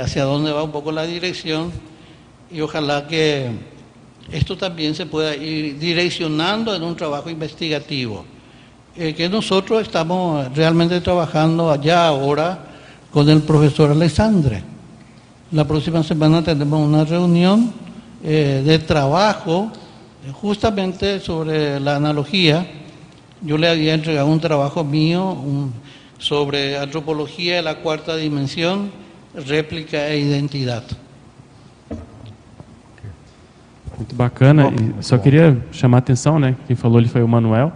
hacia dónde va un poco la dirección, y ojalá que esto también se pueda ir direccionando en un trabajo investigativo eh, que nosotros estamos realmente trabajando allá ahora con el profesor Alexandre. La próxima semana tenemos una reunión eh, de trabajo eh, justamente sobre la analogía. Yo le había entregado un trabajo mío sobre antropología de la cuarta dimensión, réplica e identidad. Muito bacana. E só queria chamar a atenção, né? Quem falou ali foi o Manuel.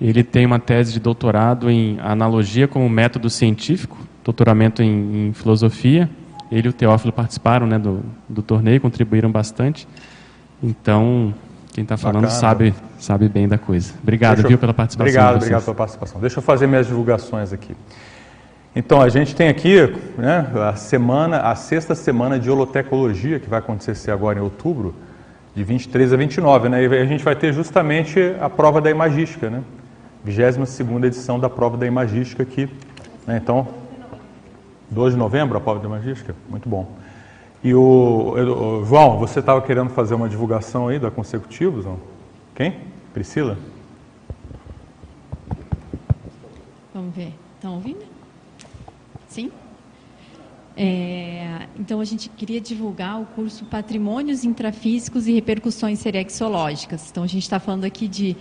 Ele tem uma tese de doutorado em analogia como método científico, doutoramento em, em filosofia. Ele e o Teófilo participaram né, do, do torneio, contribuíram bastante. Então, quem está falando sabe, sabe bem da coisa. Obrigado, viu, pela participação. Obrigado, obrigado pela participação. Deixa eu fazer minhas divulgações aqui. Então, a gente tem aqui né, a semana, a sexta semana de holotecnologia, que vai acontecer agora em outubro, de 23 a 29, né? E a gente vai ter justamente a prova da imagística, né? 22 edição da prova da imagística aqui. Né? Então, 2 de novembro, a prova da imagística? Muito bom. E o, o João, você estava querendo fazer uma divulgação aí da Consecutivos? Não? Quem? Priscila? Vamos ver. Estão ouvindo? Sim? É, então, a gente queria divulgar o curso Patrimônios Intrafísicos e Repercussões Serexológicas. Então, a gente está falando aqui de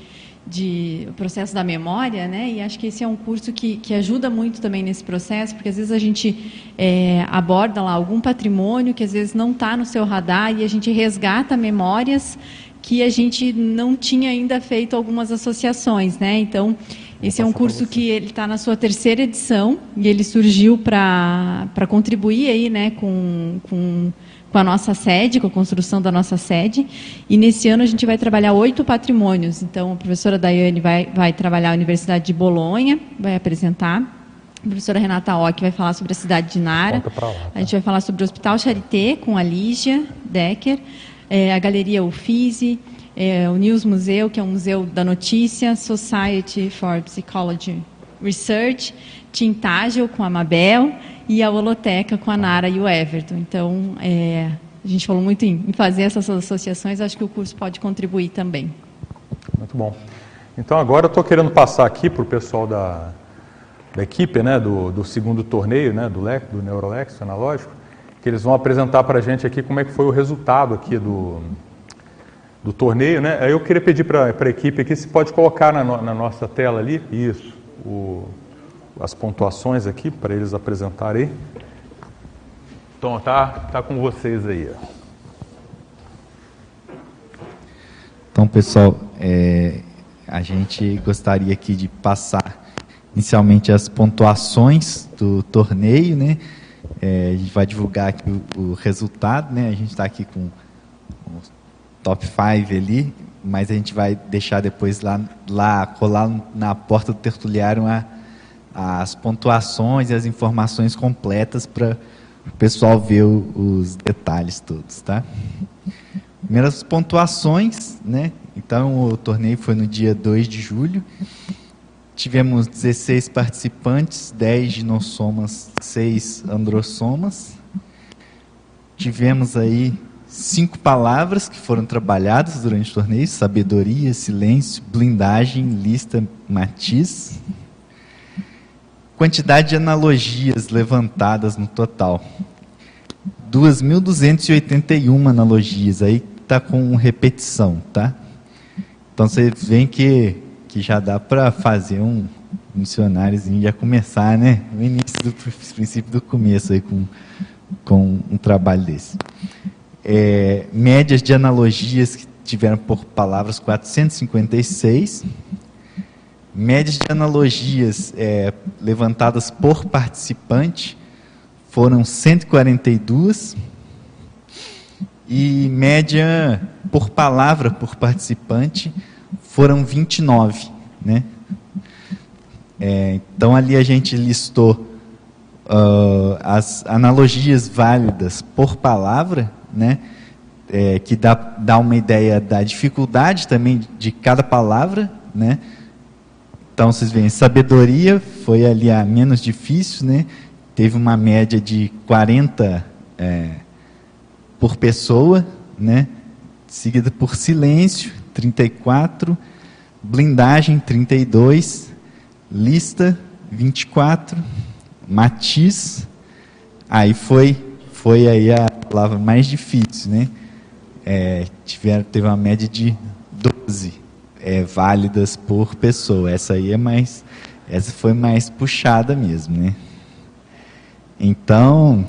de processo da memória, né? E acho que esse é um curso que, que ajuda muito também nesse processo, porque às vezes a gente é, aborda lá algum patrimônio que às vezes não está no seu radar e a gente resgata memórias que a gente não tinha ainda feito algumas associações, né? Então esse é um curso que ele está na sua terceira edição e ele surgiu para contribuir aí, né? Com, com com a nossa sede, com a construção da nossa sede. E nesse ano a gente vai trabalhar oito patrimônios. Então, a professora Daiane vai, vai trabalhar a Universidade de Bolonha, vai apresentar. A professora Renata Ock vai falar sobre a cidade de Nara. Lá, tá? A gente vai falar sobre o Hospital Charité, com a Lígia Decker. É, a Galeria Uffizi, é, o News Museu, que é um museu da notícia, Society for Psychology Research, Tintágil com a Mabel e a Holoteca com a Nara e o Everton. Então, é, a gente falou muito em, fazer essas associações, acho que o curso pode contribuir também. Muito bom. Então agora eu estou querendo passar aqui para o pessoal da, da equipe, né, do, do segundo torneio, né, do do Neurolex analógico, que eles vão apresentar para a gente aqui como é que foi o resultado aqui do, do torneio, né? Eu queria pedir para a equipe aqui se pode colocar na, na nossa tela ali, isso, o, as pontuações aqui para eles apresentarem. Então tá, tá com vocês aí. Então, pessoal, é, a gente gostaria aqui de passar inicialmente as pontuações do torneio, né? É, a gente vai divulgar aqui o, o resultado, né? A gente está aqui com o top 5 ali, mas a gente vai deixar depois lá, lá colar na porta do tertuliário a, as pontuações e as informações completas para o pessoal ver os detalhes todos, tá? Primeiras pontuações, né? Então, o torneio foi no dia 2 de julho. Tivemos 16 participantes, 10 ginossomas, 6 androssomas. Tivemos aí cinco palavras que foram trabalhadas durante o torneio: sabedoria, silêncio, blindagem, lista, matiz. Quantidade de analogias levantadas no total: 2.281 analogias. Aí está com repetição, tá? Então você vê que, que já dá para fazer um missionáriozinho, já começar, né? No início do princípio do começo aí com, com um trabalho desse. É, médias de analogias que tiveram por palavras 456. Médias de analogias é, levantadas por participante foram 142 e média por palavra por participante foram 29, né? É, então ali a gente listou uh, as analogias válidas por palavra, né? É, que dá, dá uma ideia da dificuldade também de cada palavra, né? Então vocês veem, sabedoria foi ali a menos difícil, né? Teve uma média de 40 é, por pessoa, né? Seguida por silêncio, 34, blindagem, 32, lista, 24, matiz, aí foi, foi aí a palavra mais difícil, né? É, teve uma média de 12 é, válidas por pessoa. Essa aí é mais, essa foi mais puxada mesmo, né? Então,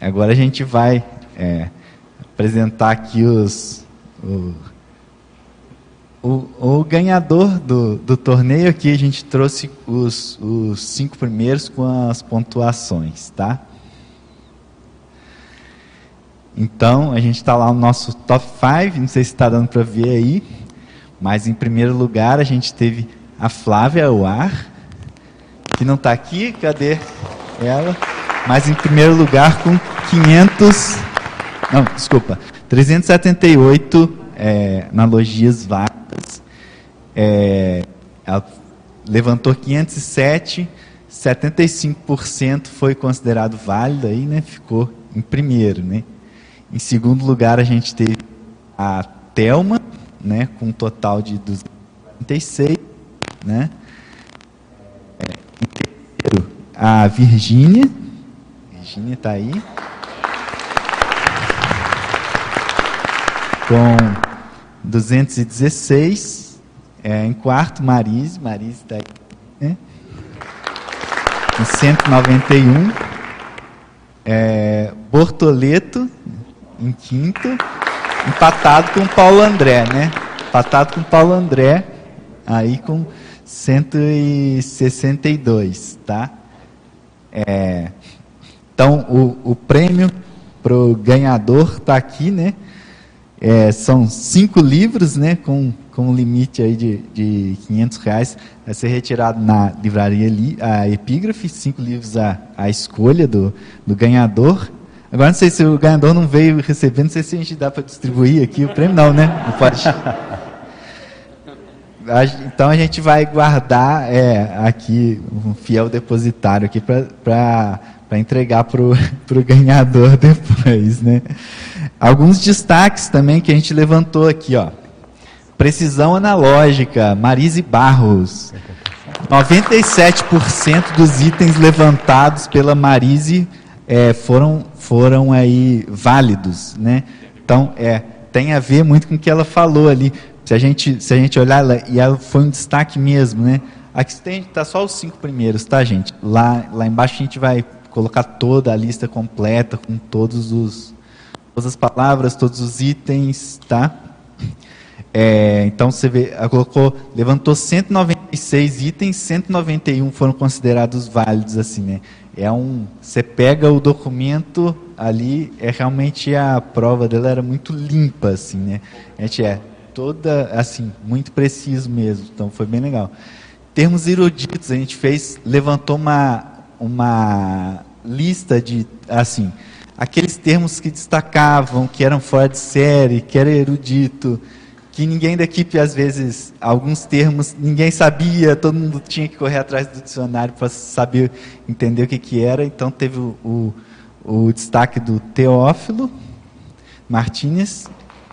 agora a gente vai é, apresentar aqui os, o, o, o ganhador do, do, torneio aqui, a gente trouxe os, os cinco primeiros com as pontuações, tá? Então, a gente está lá no nosso top 5, não sei se está dando para ver aí, mas em primeiro lugar a gente teve a Flávia Oar, que não está aqui, cadê ela? Mas em primeiro lugar com 500 não, desculpa. 378 é, analogias válidas. É, ela levantou 507, 75% foi considerado válido aí, né? Ficou em primeiro, né? Em segundo lugar, a gente teve a Telma, né? Com um total de 246, né? É, em terceiro, a Virgínia. Virgínia está aí. com 216. É, em quarto, Marise. Marise está aí. Né? Em 191. É, Bortoleto, em quinto. Empatado com Paulo André, né? Empatado com Paulo André, aí com 162, tá? É, então, o, o prêmio para o ganhador está aqui, né? É, são cinco livros, né, com, com um limite aí de, de 500 reais. Vai ser retirado na livraria ali, a Epígrafe, cinco livros à, à escolha do, do ganhador. Agora não sei se o ganhador não veio recebendo, não sei se a gente dá para distribuir aqui o prêmio, não, né? Não pode. então a gente vai guardar é, aqui um fiel depositário aqui para entregar para o ganhador depois, né? Alguns destaques também que a gente levantou aqui, ó. Precisão analógica, Marise Barros. 97% dos itens levantados pela Marise é, foram, foram aí válidos, né? Então, é, tem a ver muito com o que ela falou ali. Se a gente, se a gente olhar, ela, e ela foi um destaque mesmo, né? Aqui tem tá só os cinco primeiros, tá, gente? Lá, lá embaixo a gente vai colocar toda a lista completa com todos os todas as palavras, todos os itens, tá? É, então você vê, ela colocou, levantou 196 itens, 191 foram considerados válidos assim, né? É um, você pega o documento ali, é realmente a prova dela era muito limpa assim, né? A gente é toda assim, muito preciso mesmo, então foi bem legal. Termos eruditos, a gente fez, levantou uma uma lista de assim, aqueles termos que destacavam, que eram fora de série, que era erudito, que ninguém da equipe, às vezes, alguns termos ninguém sabia, todo mundo tinha que correr atrás do dicionário para saber, entender o que, que era. Então, teve o, o, o destaque do Teófilo Martínez.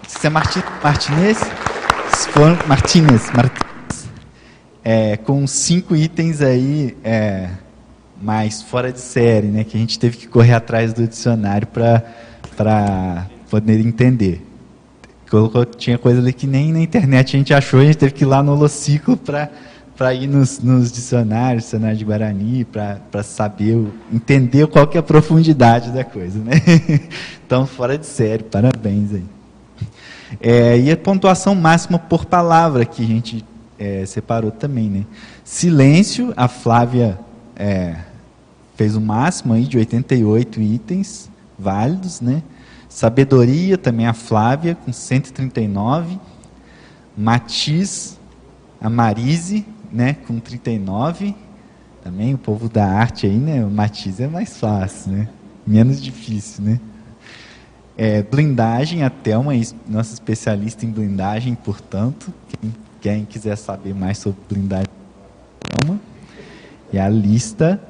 Se é Marti, Martinez? Martínez, Martínez é, com cinco itens aí é, mais fora de série, né, que a gente teve que correr atrás do dicionário para poder entender colocou, tinha coisa ali que nem na internet a gente achou, a gente teve que ir lá no Holociclo para ir nos, nos, dicionários, dicionário de Guarani, para saber, entender qual que é a profundidade da coisa. Né? Então, fora de série, parabéns aí. É, e a pontuação máxima por palavra que a gente é, separou também. Né? Silêncio, a Flávia é, fez o máximo aí de 88 itens válidos, né? Sabedoria, também a Flávia, com 139. Matiz, a Marise, né, com 39. Também o povo da arte aí, né? O Matiz é mais fácil, né? Menos difícil, né? É, blindagem, a Thelma, nossa especialista em blindagem, portanto. Quem, quem quiser saber mais sobre blindagem, Thelma. E a lista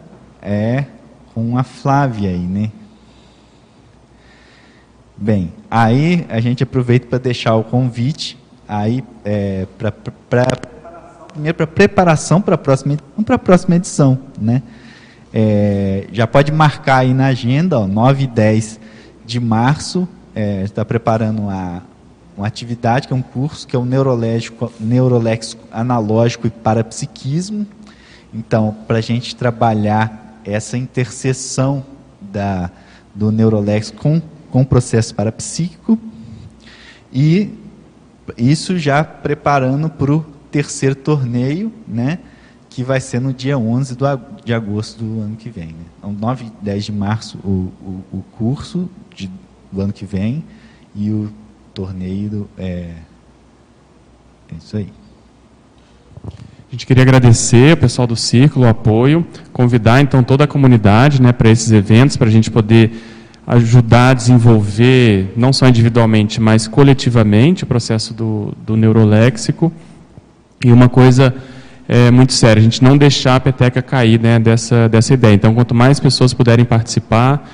é com a Flávia aí, né? Bem, aí a gente aproveita para deixar o convite aí é, para primeiro para preparação para a próxima para a próxima edição, né? É, já pode marcar aí na agenda, ó, 9 e 10 de março, é, está preparando uma, uma atividade, que é um curso, que é o Neuroléxico, Neuroléxico Analógico e Parapsiquismo. Então, para a gente trabalhar essa interseção da, do neuroléxico com com processo parapsíquico e isso já preparando para o terceiro torneio, né, que vai ser no dia 11 do, de agosto do ano que vem. Né? Então, 9 e 10 de março o, o, o curso de, do ano que vem e o torneio do, é, é isso aí. A gente queria agradecer o pessoal do Círculo, o apoio, convidar então toda a comunidade né, para esses eventos, para a gente poder ajudar a desenvolver, não só individualmente, mas coletivamente, o processo do, do neuroléxico. E uma coisa é, muito séria, a gente não deixar a peteca cair né, dessa, dessa ideia. Então, quanto mais pessoas puderem participar,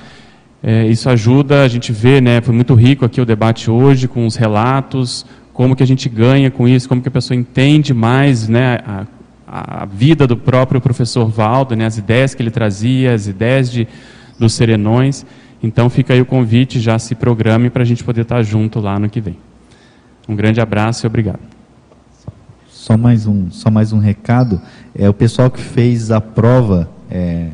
é, isso ajuda, a gente vê, né, foi muito rico aqui o debate hoje, com os relatos, como que a gente ganha com isso, como que a pessoa entende mais né, a, a vida do próprio professor Valdo, né, as ideias que ele trazia, as ideias de, dos serenões. Então fica aí o convite, já se programe para a gente poder estar junto lá no que vem. Um grande abraço e obrigado. Só mais um, só mais um recado. É, o pessoal que fez a prova, é,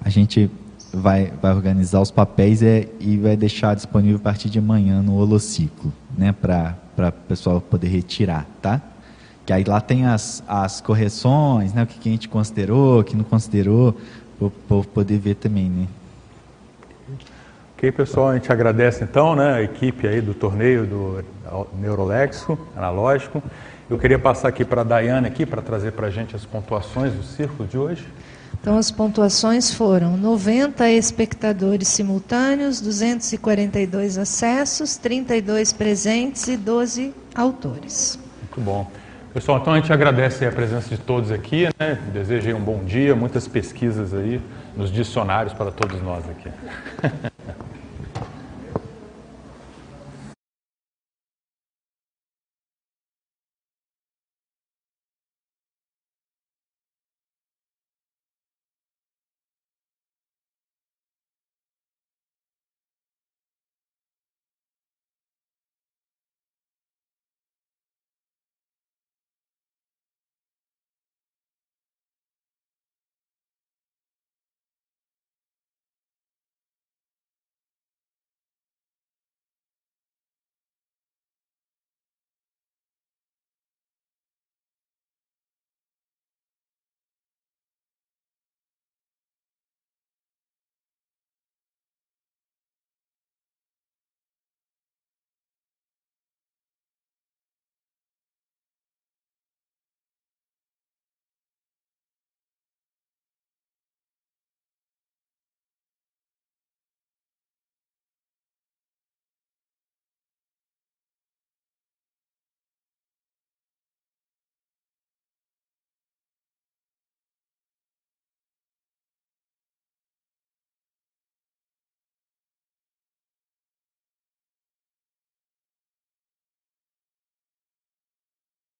a gente vai, vai organizar os papéis é, e vai deixar disponível a partir de amanhã no holociclo, né, para o pessoal poder retirar, tá? Que aí lá tem as, as correções, né, o que, que a gente considerou, o que não considerou, para poder ver também, né? Ok, pessoal, a gente agradece então né, a equipe aí do torneio do Neurolexo Analógico. Eu queria passar aqui para a Daiane aqui para trazer para a gente as pontuações do círculo de hoje. Então, as pontuações foram 90 espectadores simultâneos, 242 acessos, 32 presentes e 12 autores. Muito bom. Pessoal, então a gente agradece a presença de todos aqui, né? Desejo um bom dia, muitas pesquisas aí nos dicionários para todos nós aqui.